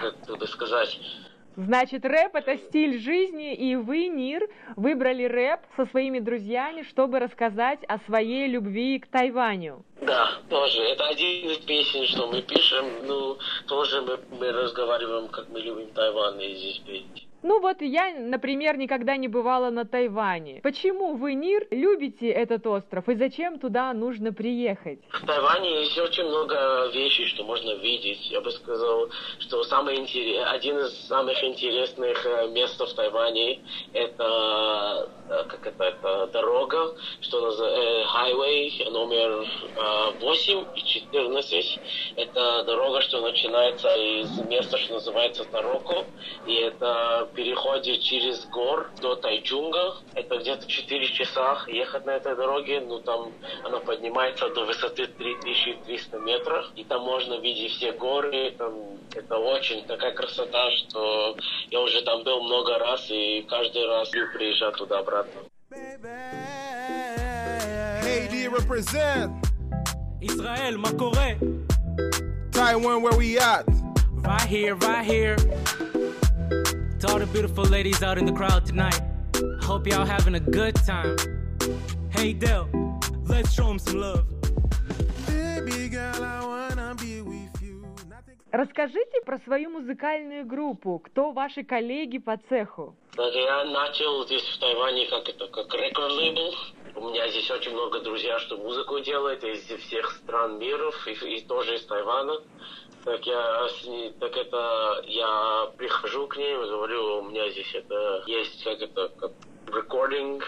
как туда сказать. Значит, рэп — это стиль жизни, и вы, Нир, выбрали рэп со своими друзьями, чтобы рассказать о своей любви к Тайваню. Да, тоже. Это один из песен, что мы пишем. Ну, тоже мы, мы разговариваем, как мы любим Тайвань и здесь петь. Ну вот я, например, никогда не бывала на Тайване. Почему вы, Нир, любите этот остров и зачем туда нужно приехать? В Тайване есть очень много вещей, что можно видеть. Я бы сказал, что самый интерес... один из самых интересных э, мест в Тайване это э, как это, это дорога, что называется highway номер 8 и 14. Это дорога, что начинается из места, что называется Тароко, и это переходе через гор до Тайчунга. Это где-то 4 часа ехать на этой дороге. Ну, там она поднимается до высоты 3300 метров. И там можно видеть все горы. Там, это очень такая красота, что я уже там был много раз и каждый раз люблю приезжать туда-обратно. Hey, do you represent? Israel, מה קורה? Taiwan, where we at? Right here, right here. To all the beautiful ladies out in the crowd tonight, hope y'all having a good time. Hey Dell, let's show them some love. Baby girl, I wanna be with you. Nothing... Расскажите про свою музыкальную группу. Кто ваши коллеги по цеху? Так я начал здесь в Тайване как это, как рекорд лейбл. У меня здесь очень много друзей, что музыку делают из всех стран миров и, и тоже из Тайвана. Так я ней, так это я прихожу к и говорю, у меня здесь это есть как это как recording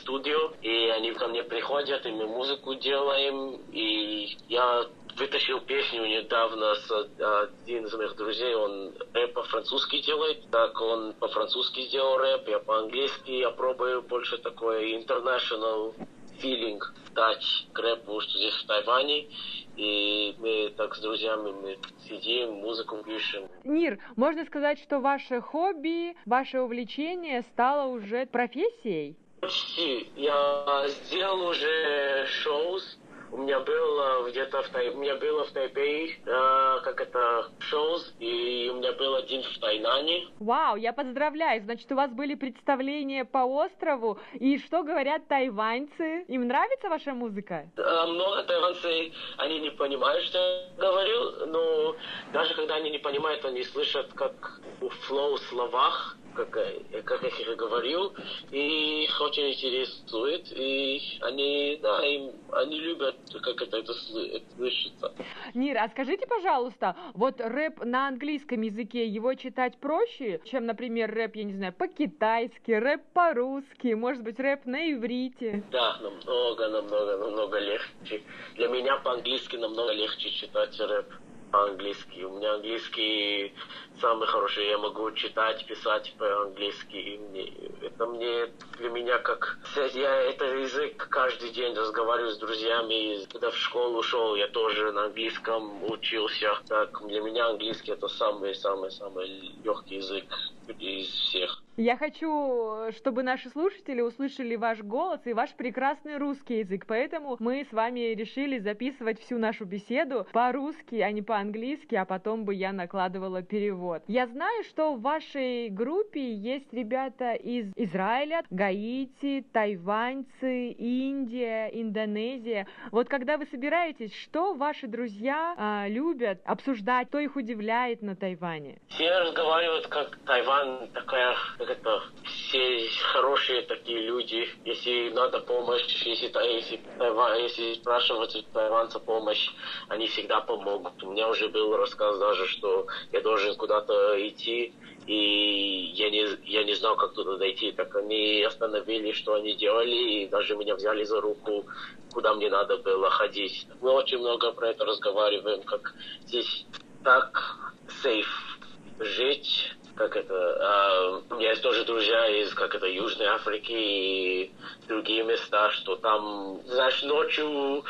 студио, и они ко мне приходят, и мы музыку делаем, и я вытащил песню недавно с один из моих друзей, он рэп по-французски делает, так он по-французски сделал рэп, я по-английски, я пробую больше такой international feeling дать к рэпу, что здесь в Тайване, и мы так с друзьями мы сидим, музыку пишем. Нир, можно сказать, что ваше хобби, ваше увлечение стало уже профессией? Почти. Я сделал уже шоу у меня было где-то в Тай... у меня было в Тайпей, э, как это, шоу, и у меня был один в Тайнане. Вау, я поздравляю. Значит, у вас были представления по острову. И что говорят тайваньцы? Им нравится ваша музыка? Э, много тайванцев, они не понимают, что я говорю, но даже когда они не понимают, они слышат, как у флоу словах, как, как я говорил, и их очень интересует, и они, да, им, они любят, как это, это слышится. Нир, а скажите, пожалуйста, вот рэп на английском языке, его читать проще, чем, например, рэп, я не знаю, по-китайски, рэп по-русски, может быть, рэп на иврите? Да, намного, намного, намного легче. Для меня по-английски намного легче читать рэп по-английски. У меня английский самый хороший. Я могу читать, писать по-английски. И мне, это мне для меня как... Я это язык каждый день разговариваю с друзьями. Когда в школу ушел, я тоже на английском учился. Так, для меня английский это самый-самый-самый легкий язык из всех. Я хочу, чтобы наши слушатели услышали ваш голос и ваш прекрасный русский язык, поэтому мы с вами решили записывать всю нашу беседу по-русски, а не по-английски, а потом бы я накладывала перевод. Я знаю, что в вашей группе есть ребята из Израиля, Гаити, тайваньцы, Индия, Индонезия. Вот когда вы собираетесь, что ваши друзья а, любят обсуждать, что их удивляет на Тайване? Все разговаривают, как Тайвань такая как это, все хорошие такие люди. Если надо помощь, если, если, если спрашивать тайванца помощь, они всегда помогут. У меня уже был рассказ даже, что я должен куда-то идти, и я не, я не знал, как туда дойти. Так они остановили, что они делали, и даже меня взяли за руку, куда мне надо было ходить. Мы очень много про это разговариваем, как здесь так сейф жить, как это, меня есть тоже друзья из, как это, Южной Африки и другие места, что там, знаешь, ночью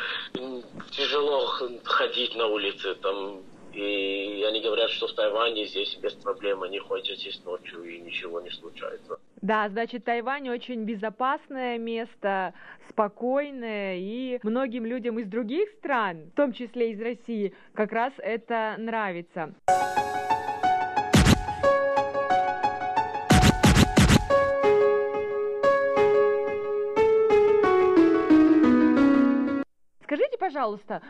тяжело ходить на улице, там, и они говорят, что в Тайване здесь без проблем, они ходят здесь ночью и ничего не случается. Да, значит, Тайвань очень безопасное место, спокойное, и многим людям из других стран, в том числе из России, как раз это нравится. Пожалуйста,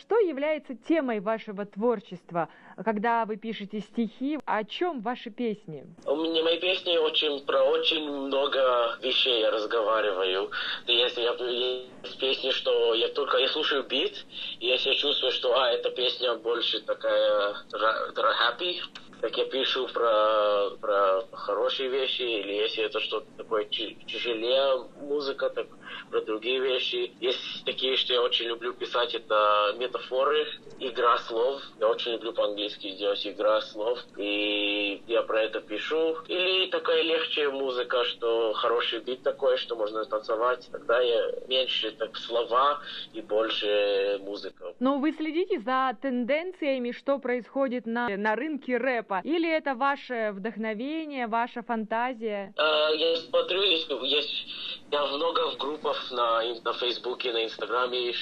что является темой вашего творчества, когда вы пишете стихи? О чем ваши песни? У меня мои песни очень про очень много вещей я разговариваю. Если я есть песни, что я только я слушаю бит, и если я чувствую, что а эта песня больше такая happy, так я пишу про, про хорошие вещи, или если это что-то такое тяжелее музыка, так про другие вещи. Есть такие, что я очень люблю писать, это метафоры, игра слов. Я очень люблю по-английски сделать игра слов, и я про это пишу. Или такая легче музыка, что хороший бит такой, что можно танцевать. Тогда я меньше так слова и больше музыка. Но вы следите за тенденциями, что происходит на, на рынке рэпа? Европа? Или это ваше вдохновение, ваша фантазия? Uh, я смотрю, есть, я много в группах на, на Фейсбуке, на Инстаграме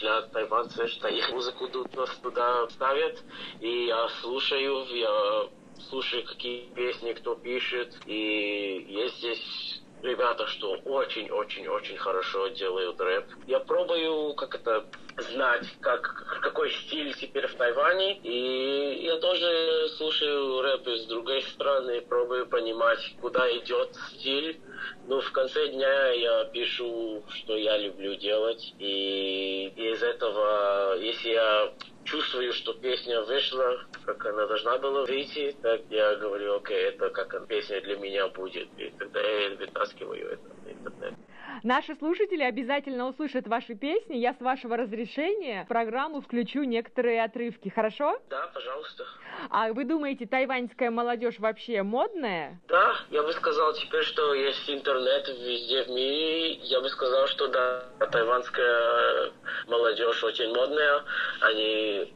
для тайванцев, что их музыку туда ставят, и я слушаю, я слушаю, какие песни кто пишет, и есть здесь ребята, что очень-очень-очень хорошо делают рэп. Я пробую, как это, знать, как, какой стиль теперь в Тайване. И я тоже слушаю рэп из другой страны, пробую понимать, куда идет стиль. Но в конце дня я пишу, что я люблю делать. И из этого, если я чувствую, что песня вышла, как она должна была выйти, так я говорю, окей, это как песня для меня будет. И тогда я вытаскиваю это на интернет. Наши слушатели обязательно услышат ваши песни. Я с вашего разрешения в программу включу некоторые отрывки, хорошо? Да, пожалуйста. А вы думаете, тайваньская молодежь вообще модная? Да, я бы сказал теперь, что есть интернет везде в мире. Я бы сказал, что да, тайванская молодежь очень модная. Они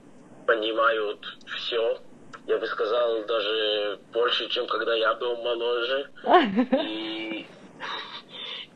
понимают все. Я бы сказал, даже больше, чем когда я был моложе. (laughs) И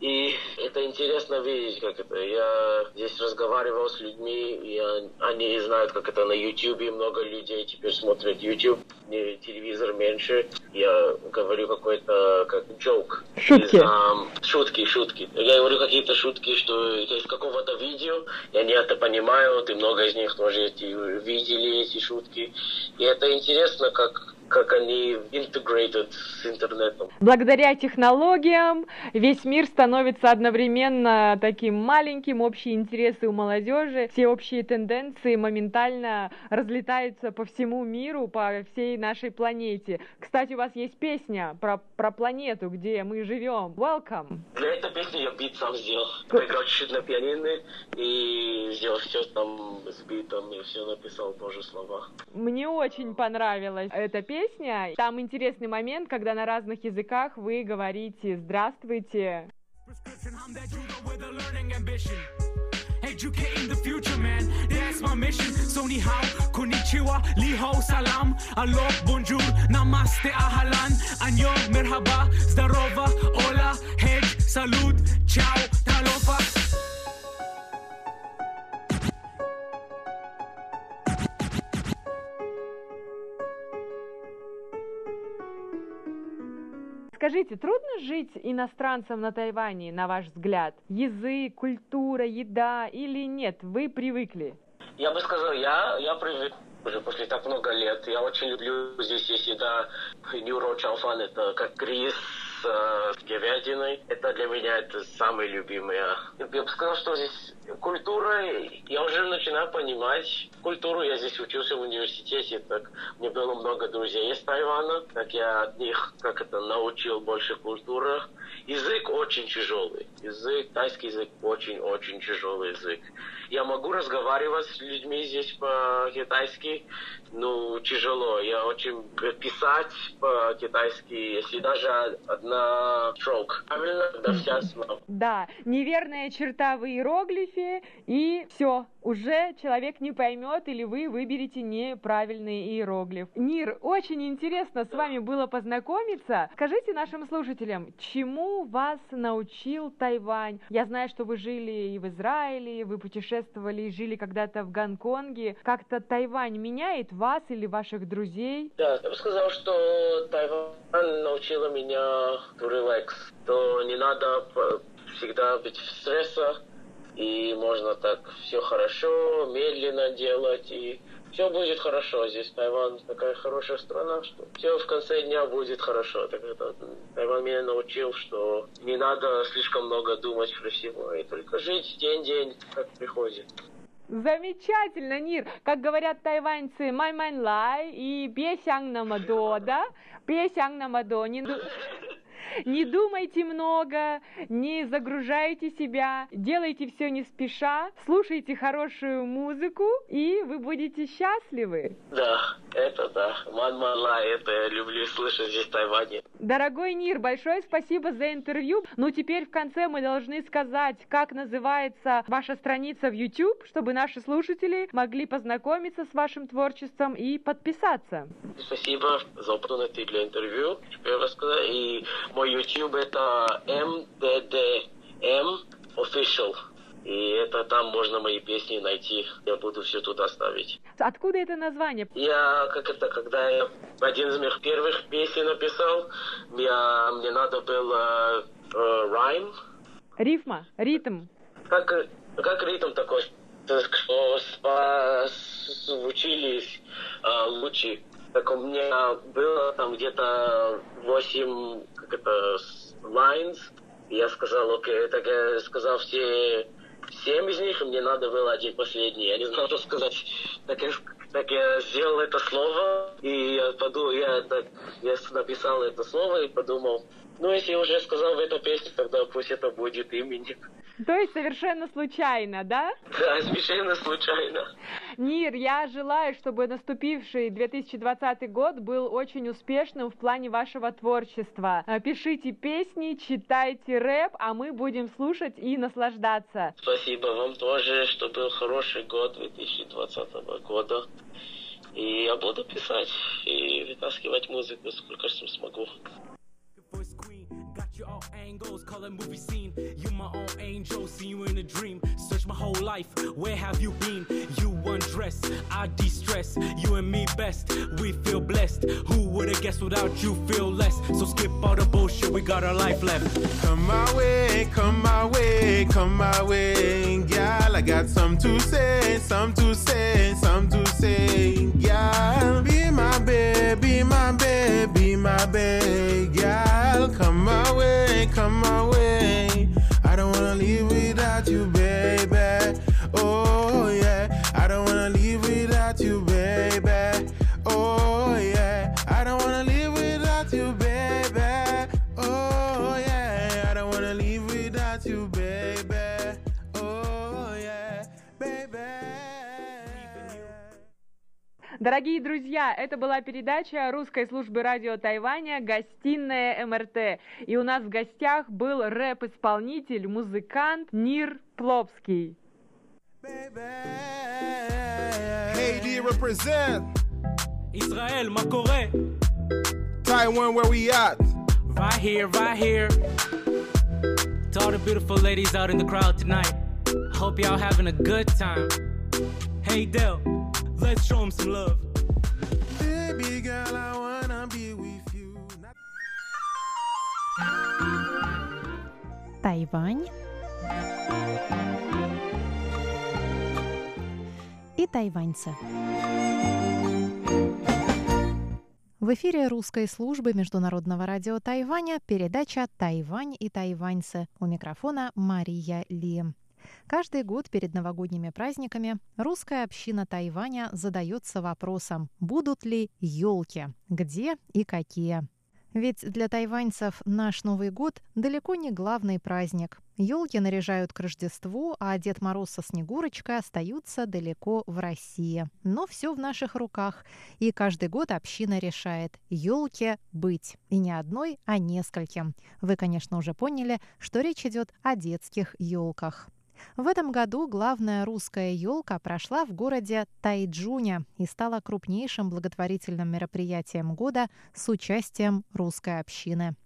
и это интересно видеть, как это. Я здесь разговаривал с людьми, и они знают, как это на YouTube. Много людей теперь смотрят YouTube, не телевизор меньше. Я говорю какой-то как joke. Шутки. Из, um, шутки, шутки. Я говорю какие-то шутки, что из какого-то видео, и они это понимают, и много из них тоже эти, видели эти шутки. И это интересно, как как они integrated с интернетом. Благодаря технологиям весь мир становится одновременно таким маленьким, общие интересы у молодежи, все общие тенденции моментально разлетаются по всему миру, по всей нашей планете. Кстати, у вас есть песня про, про планету, где мы живем. Welcome! Для этой песни я бит сам сделал. Поиграл чуть-чуть на пианино и сделал все там с битом, и все написал тоже слова. Мне очень понравилась эта песня. Там интересный момент, когда на разных языках вы говорите «Здравствуйте». Educating the future, man. That's my mission. So ni hao, konnichiwa, li hao, salam, alo, bonjour, namaste, ahalan, anyo, merhaba, zdarova, hola, hej, salud, ciao, talofa. Скажите, трудно жить иностранцам на Тайване, на ваш взгляд? Язык, культура, еда или нет? Вы привыкли? Я бы сказал, я, я привык уже после так много лет. Я очень люблю здесь есть еда. Нюро чалфан это как рис с говядиной. Это для меня это самое любимое. Я бы сказал, что здесь культура, я уже начинаю понимать культуру. Я здесь учился в университете, так мне было много друзей из Тайвана, так я от них как это научил больше культуры. Язык очень тяжелый. Язык, тайский язык очень-очень тяжелый язык. Я могу разговаривать с людьми здесь по-китайски, но тяжело. Я очень писать по-китайски, если даже одна строк. Правильно, да вся слова. Да, неверная черта в иероглифе, и все, уже человек не поймет, или вы выберете неправильный иероглиф. Нир, очень интересно с вами было познакомиться. Скажите нашим слушателям, чему вас научил Тайвань? Я знаю, что вы жили и в Израиле, вы путешествовали и жили когда-то в Гонконге. Как-то Тайвань меняет вас или ваших друзей? Да, я бы сказал, что Тайвань научила меня релакс, то не надо всегда быть в стрессе, и можно так все хорошо, медленно делать, и все будет хорошо. Здесь Тайвань такая хорошая страна, что все в конце дня будет хорошо. Так это Тайвань меня научил, что не надо слишком много думать про всего, и только жить день-день, как приходит. Замечательно, Нир. Как говорят тайваньцы, май май лай и песян намадо, да? (laughs) Песян намадо. Не, не думайте много, не загружайте себя, делайте все не спеша, слушайте хорошую музыку, и вы будете счастливы. Да, это да. Ман ман лай, это я люблю слышать здесь в Тайване. Дорогой Нир, большое спасибо за интервью. Ну, теперь в конце мы должны сказать, как называется ваша страница в YouTube, чтобы наши слушатели могли познакомиться с вашим творчеством и подписаться. Спасибо за для интервью. Теперь рассказать. И мой YouTube это MDDM Official. И это там можно мои песни найти. Я буду все туда ставить. Откуда это название? Я, как это, когда я один из моих первых песен написал, я, мне надо было э, райм. Рифма, ритм. Как, как ритм такой, что звучились э, лучи. Так у меня было там где-то 8, как это, lines. Я сказал, окей, так я сказал все семь из них, и мне надо было один последний. Я не знал, что сказать. Так я, так я сделал это слово, и я подумал, я, так, я написал это слово и подумал, ну, если я уже сказал в этой песне, тогда пусть это будет именем. То есть совершенно случайно, да? Да, совершенно случайно. Нир, я желаю, чтобы наступивший 2020 год был очень успешным в плане вашего творчества. Пишите песни, читайте рэп, а мы будем слушать и наслаждаться. Спасибо вам тоже, что был хороший год 2020 года. И я буду писать и вытаскивать музыку, сколько смогу. Got you all angles, call it movie scene. You my own angel, see you in a dream. Search my whole life, where have you been? You undress, I de-stress. You and me best, we feel blessed. Who would've guessed without you feel less? So skip all the got our life left. Come my way, come my way, come my way. Gal, I got some to say, some to say, some to say. Girl, be my babe, be my babe, be my babe. Girl, come my way, come my way. I don't wanna leave without you, baby. Oh yeah, I don't wanna leave without you, baby. Дорогие друзья, это была передача русской службы радио Тайваня «Гостиная МРТ». И у нас в гостях был рэп-исполнитель, музыкант Нир Пловский. Haiti represent Israel, מה קורה? Taiwan, where we at? Right here, right here. To all the beautiful ladies out in the crowd tonight. I hope y'all having a good time. Hey, Dell, let's show 'em some love. Baby girl, I wanna be with you. Тайвань и тайваньцы. В эфире русской службы Международного радио Тайваня передача «Тайвань и тайваньцы». У микрофона Мария Ли. Каждый год перед новогодними праздниками русская община Тайваня задается вопросом, будут ли елки, где и какие. Ведь для тайваньцев наш Новый год далеко не главный праздник. Елки наряжают к Рождеству, а Дед Мороз со Снегурочкой остаются далеко в России. Но все в наших руках, и каждый год община решает елке быть. И не одной, а нескольким. Вы, конечно, уже поняли, что речь идет о детских елках. В этом году главная русская елка прошла в городе Тайджуня и стала крупнейшим благотворительным мероприятием года с участием русской общины.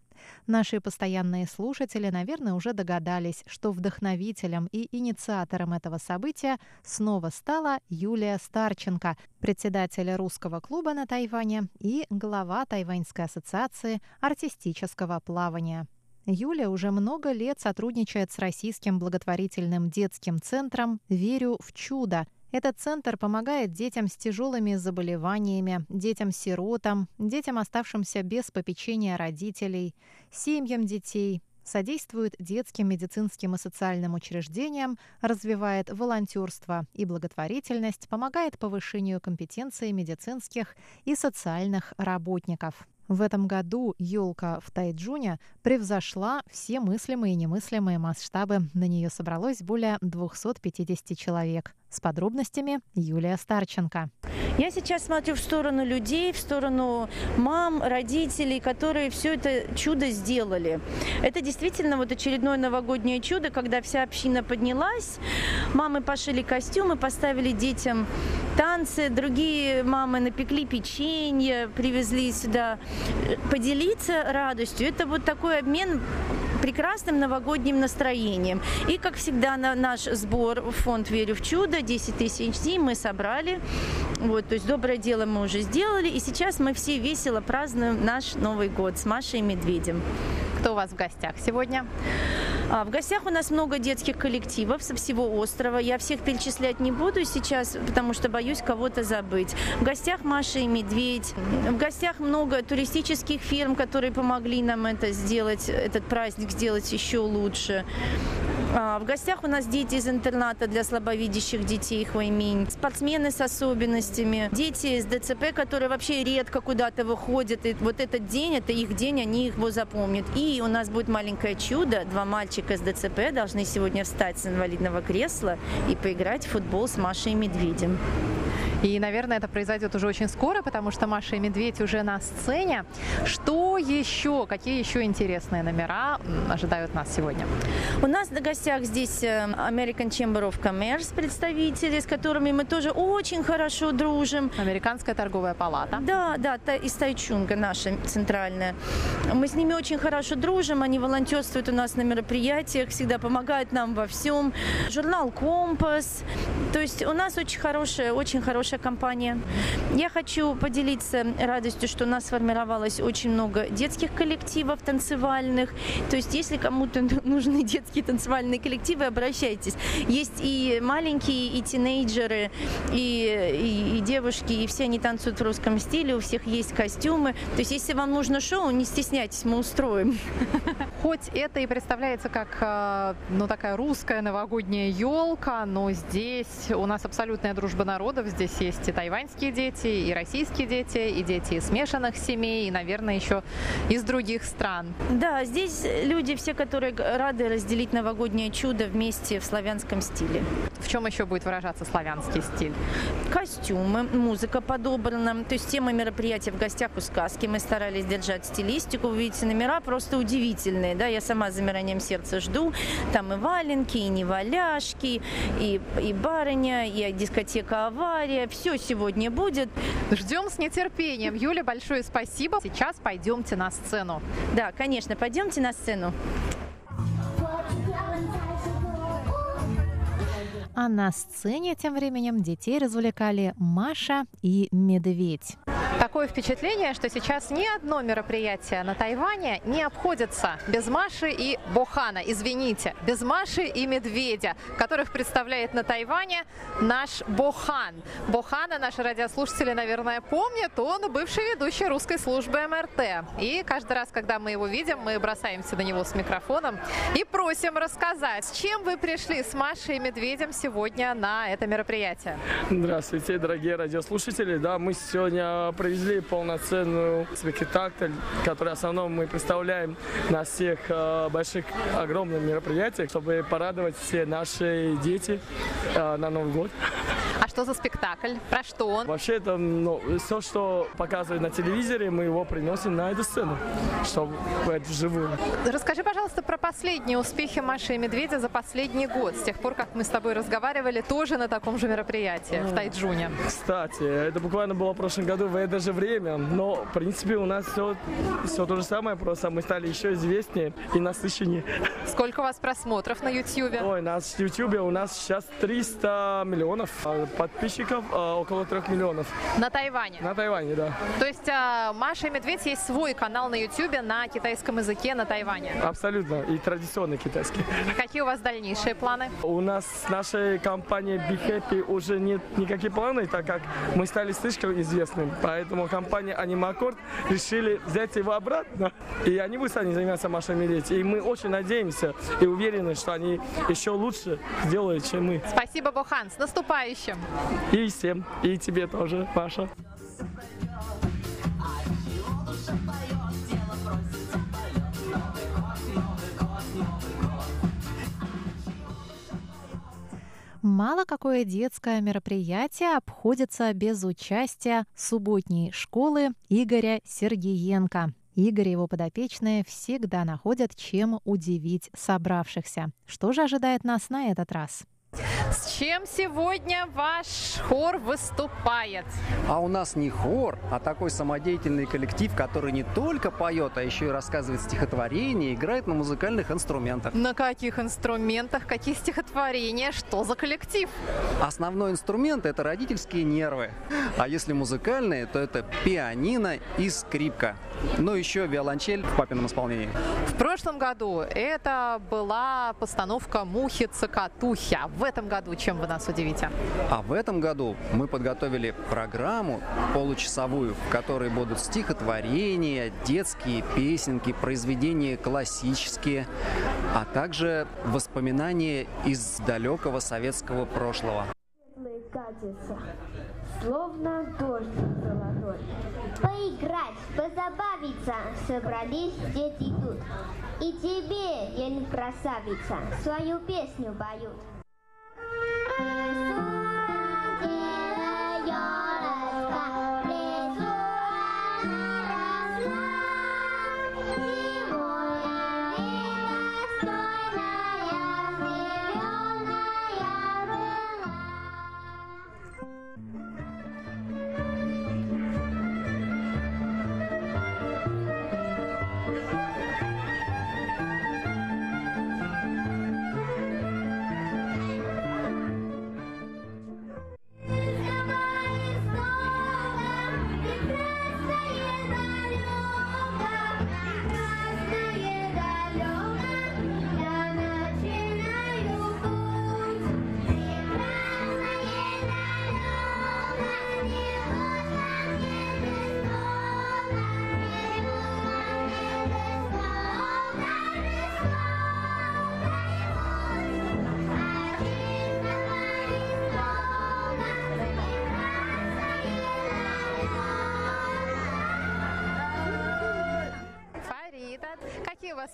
Наши постоянные слушатели, наверное, уже догадались, что вдохновителем и инициатором этого события снова стала Юлия Старченко, председатель русского клуба на Тайване и глава Тайваньской ассоциации артистического плавания. Юля уже много лет сотрудничает с российским благотворительным детским центром «Верю в чудо». Этот центр помогает детям с тяжелыми заболеваниями, детям-сиротам, детям, оставшимся без попечения родителей, семьям детей, содействует детским медицинским и социальным учреждениям, развивает волонтерство и благотворительность, помогает повышению компетенции медицинских и социальных работников. В этом году елка в Тайджуне превзошла все мыслимые и немыслимые масштабы. На нее собралось более 250 человек. С подробностями Юлия Старченко. Я сейчас смотрю в сторону людей, в сторону мам, родителей, которые все это чудо сделали. Это действительно вот очередное новогоднее чудо, когда вся община поднялась, мамы пошили костюмы, поставили детям танцы, другие мамы напекли печенье, привезли сюда поделиться радостью. Это вот такой обмен прекрасным новогодним настроением. И, как всегда, на наш сбор в фонд «Верю в чудо» 10 тысяч дней мы собрали. Вот, то есть доброе дело мы уже сделали, и сейчас мы все весело празднуем наш Новый год с Машей и Медведем. Кто у вас в гостях сегодня? А, в гостях у нас много детских коллективов со всего острова. Я всех перечислять не буду сейчас, потому что боюсь кого-то забыть. В гостях Маша и Медведь. В гостях много туристических фирм, которые помогли нам это сделать, этот праздник сделать еще лучше. А, В гостях у нас дети из интерната для слабовидящих детей Хвайминь, спортсмены с особенностями, дети из ДЦП, которые вообще редко куда-то выходят. И вот этот день, это их день, они его запомнят. И у нас будет маленькое чудо. Два мальчика с ДЦП должны сегодня встать с инвалидного кресла и поиграть в футбол с Машей и Медведем. И, наверное, это произойдет уже очень скоро, потому что Маша и Медведь уже на сцене. Что еще, какие еще интересные номера ожидают нас сегодня? У нас на гостях здесь э, American Chamber of Commerce представители, с которыми мы тоже очень хорошо дружим. Американская торговая палата. Да, да, та- из Тайчунга наша центральная. Мы с ними очень хорошо дружим, они волонтерствуют у нас на мероприятиях, всегда помогают нам во всем. Журнал «Компас». То есть у нас очень хорошее, очень хорошее наша компания. Я хочу поделиться радостью, что у нас сформировалось очень много детских коллективов танцевальных. То есть, если кому-то (laughs) нужны детские танцевальные коллективы, обращайтесь. Есть и маленькие, и тинейджеры, и, и, и девушки, и все они танцуют в русском стиле, у всех есть костюмы. То есть, если вам нужно шоу, не стесняйтесь, мы устроим. (laughs) Хоть это и представляется как э, ну, такая русская новогодняя елка, но здесь у нас абсолютная дружба народов. Здесь есть и тайваньские дети, и российские дети, и дети из смешанных семей, и, наверное, еще из других стран. Да, здесь люди все, которые рады разделить новогоднее чудо вместе в славянском стиле. В чем еще будет выражаться славянский стиль? Костюмы, музыка подобрана. То есть тема мероприятия в гостях у сказки. Мы старались держать стилистику. Вы видите, номера просто удивительные. Да? Я сама с замиранием сердца жду. Там и валенки, и неваляшки, и, и барыня, и дискотека авария. Все сегодня будет. Ждем с нетерпением. Юля, большое спасибо. Сейчас пойдемте на сцену. Да, конечно, пойдемте на сцену. А на сцене тем временем детей развлекали Маша и Медведь. Такое впечатление, что сейчас ни одно мероприятие на Тайване не обходится без Маши и Бохана. Извините, без Маши и Медведя, которых представляет на Тайване наш Бохан. Бохана наши радиослушатели, наверное, помнят. Он бывший ведущий русской службы МРТ. И каждый раз, когда мы его видим, мы бросаемся на него с микрофоном и просим рассказать, с чем вы пришли с Машей и Медведем сегодня на это мероприятие. Здравствуйте, дорогие радиослушатели. Да, мы сегодня провезли полноценную спектакль, который в основном мы представляем на всех э, больших, огромных мероприятиях, чтобы порадовать все наши дети э, на Новый год. А что за спектакль? Про что он? Вообще это ну, все, что показывают на телевизоре, мы его приносим на эту сцену, чтобы это вживую. Расскажи, пожалуйста, про последние успехи Маши и Медведя за последний год, с тех пор, как мы с тобой разговаривали тоже на таком же мероприятии в Тайджуне. Кстати, это буквально было в прошлом году в это же время, но в принципе у нас все, все то же самое, просто мы стали еще известнее и насыщеннее. Сколько у вас просмотров на YouTube? Ой, нас в YouTube у нас сейчас 300 миллионов а подписчиков, а, около 3 миллионов. На Тайване? На Тайване, да. То есть а, Маша и Медведь есть свой канал на YouTube на китайском языке на Тайване? Абсолютно, и традиционный китайский. Какие у вас дальнейшие планы? У нас с нашей компанией Be Happy уже нет никаких планов, так как мы стали слишком известными. Поэтому компания Animacord решили взять его обратно. И они будут сами заниматься Машей и Медведь. И мы очень надеемся и уверены, что они еще лучше сделают, чем мы. Спасибо, Бохан. С наступающим! И всем, и тебе тоже, Маша. Мало какое детское мероприятие обходится без участия субботней школы Игоря Сергеенко. Игорь и его подопечные всегда находят, чем удивить собравшихся. Что же ожидает нас на этот раз? С чем сегодня ваш хор выступает? А у нас не хор, а такой самодеятельный коллектив, который не только поет, а еще и рассказывает стихотворения, играет на музыкальных инструментах. На каких инструментах, какие стихотворения, что за коллектив? Основной инструмент – это родительские нервы. А если музыкальные, то это пианино и скрипка. Ну, еще виолончель в папином исполнении. В прошлом году это была постановка «Мухи-цокотухи». А в этом году чем вы нас удивите? А в этом году мы подготовили программу получасовую, в которой будут стихотворения, детские песенки, произведения классические, а также воспоминания из далекого советского прошлого. катится, словно дождь золотой. Поиграть, позабавиться, собрались дети тут. И тебе, Ель красавица, свою песню поют. Вас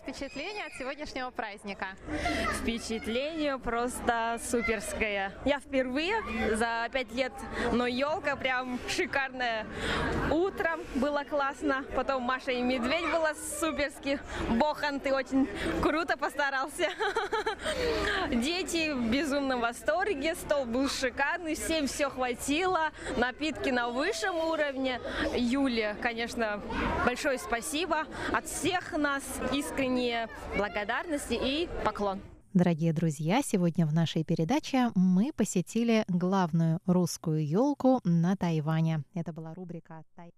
впечатление от сегодняшнего праздника? Впечатление просто суперское. Я впервые за пять лет, но елка прям шикарная. Утром было классно, потом Маша и Медведь было суперски. Бохан, ты очень круто постарался. (laughs) Дети в безумном восторге, стол был шикарный, всем все хватило, напитки на высшем уровне. Юле, конечно, большое спасибо от всех нас, искренние благодарности и поклон. Дорогие друзья, сегодня в нашей передаче мы посетили главную русскую елку на Тайване. Это была рубрика «Тай».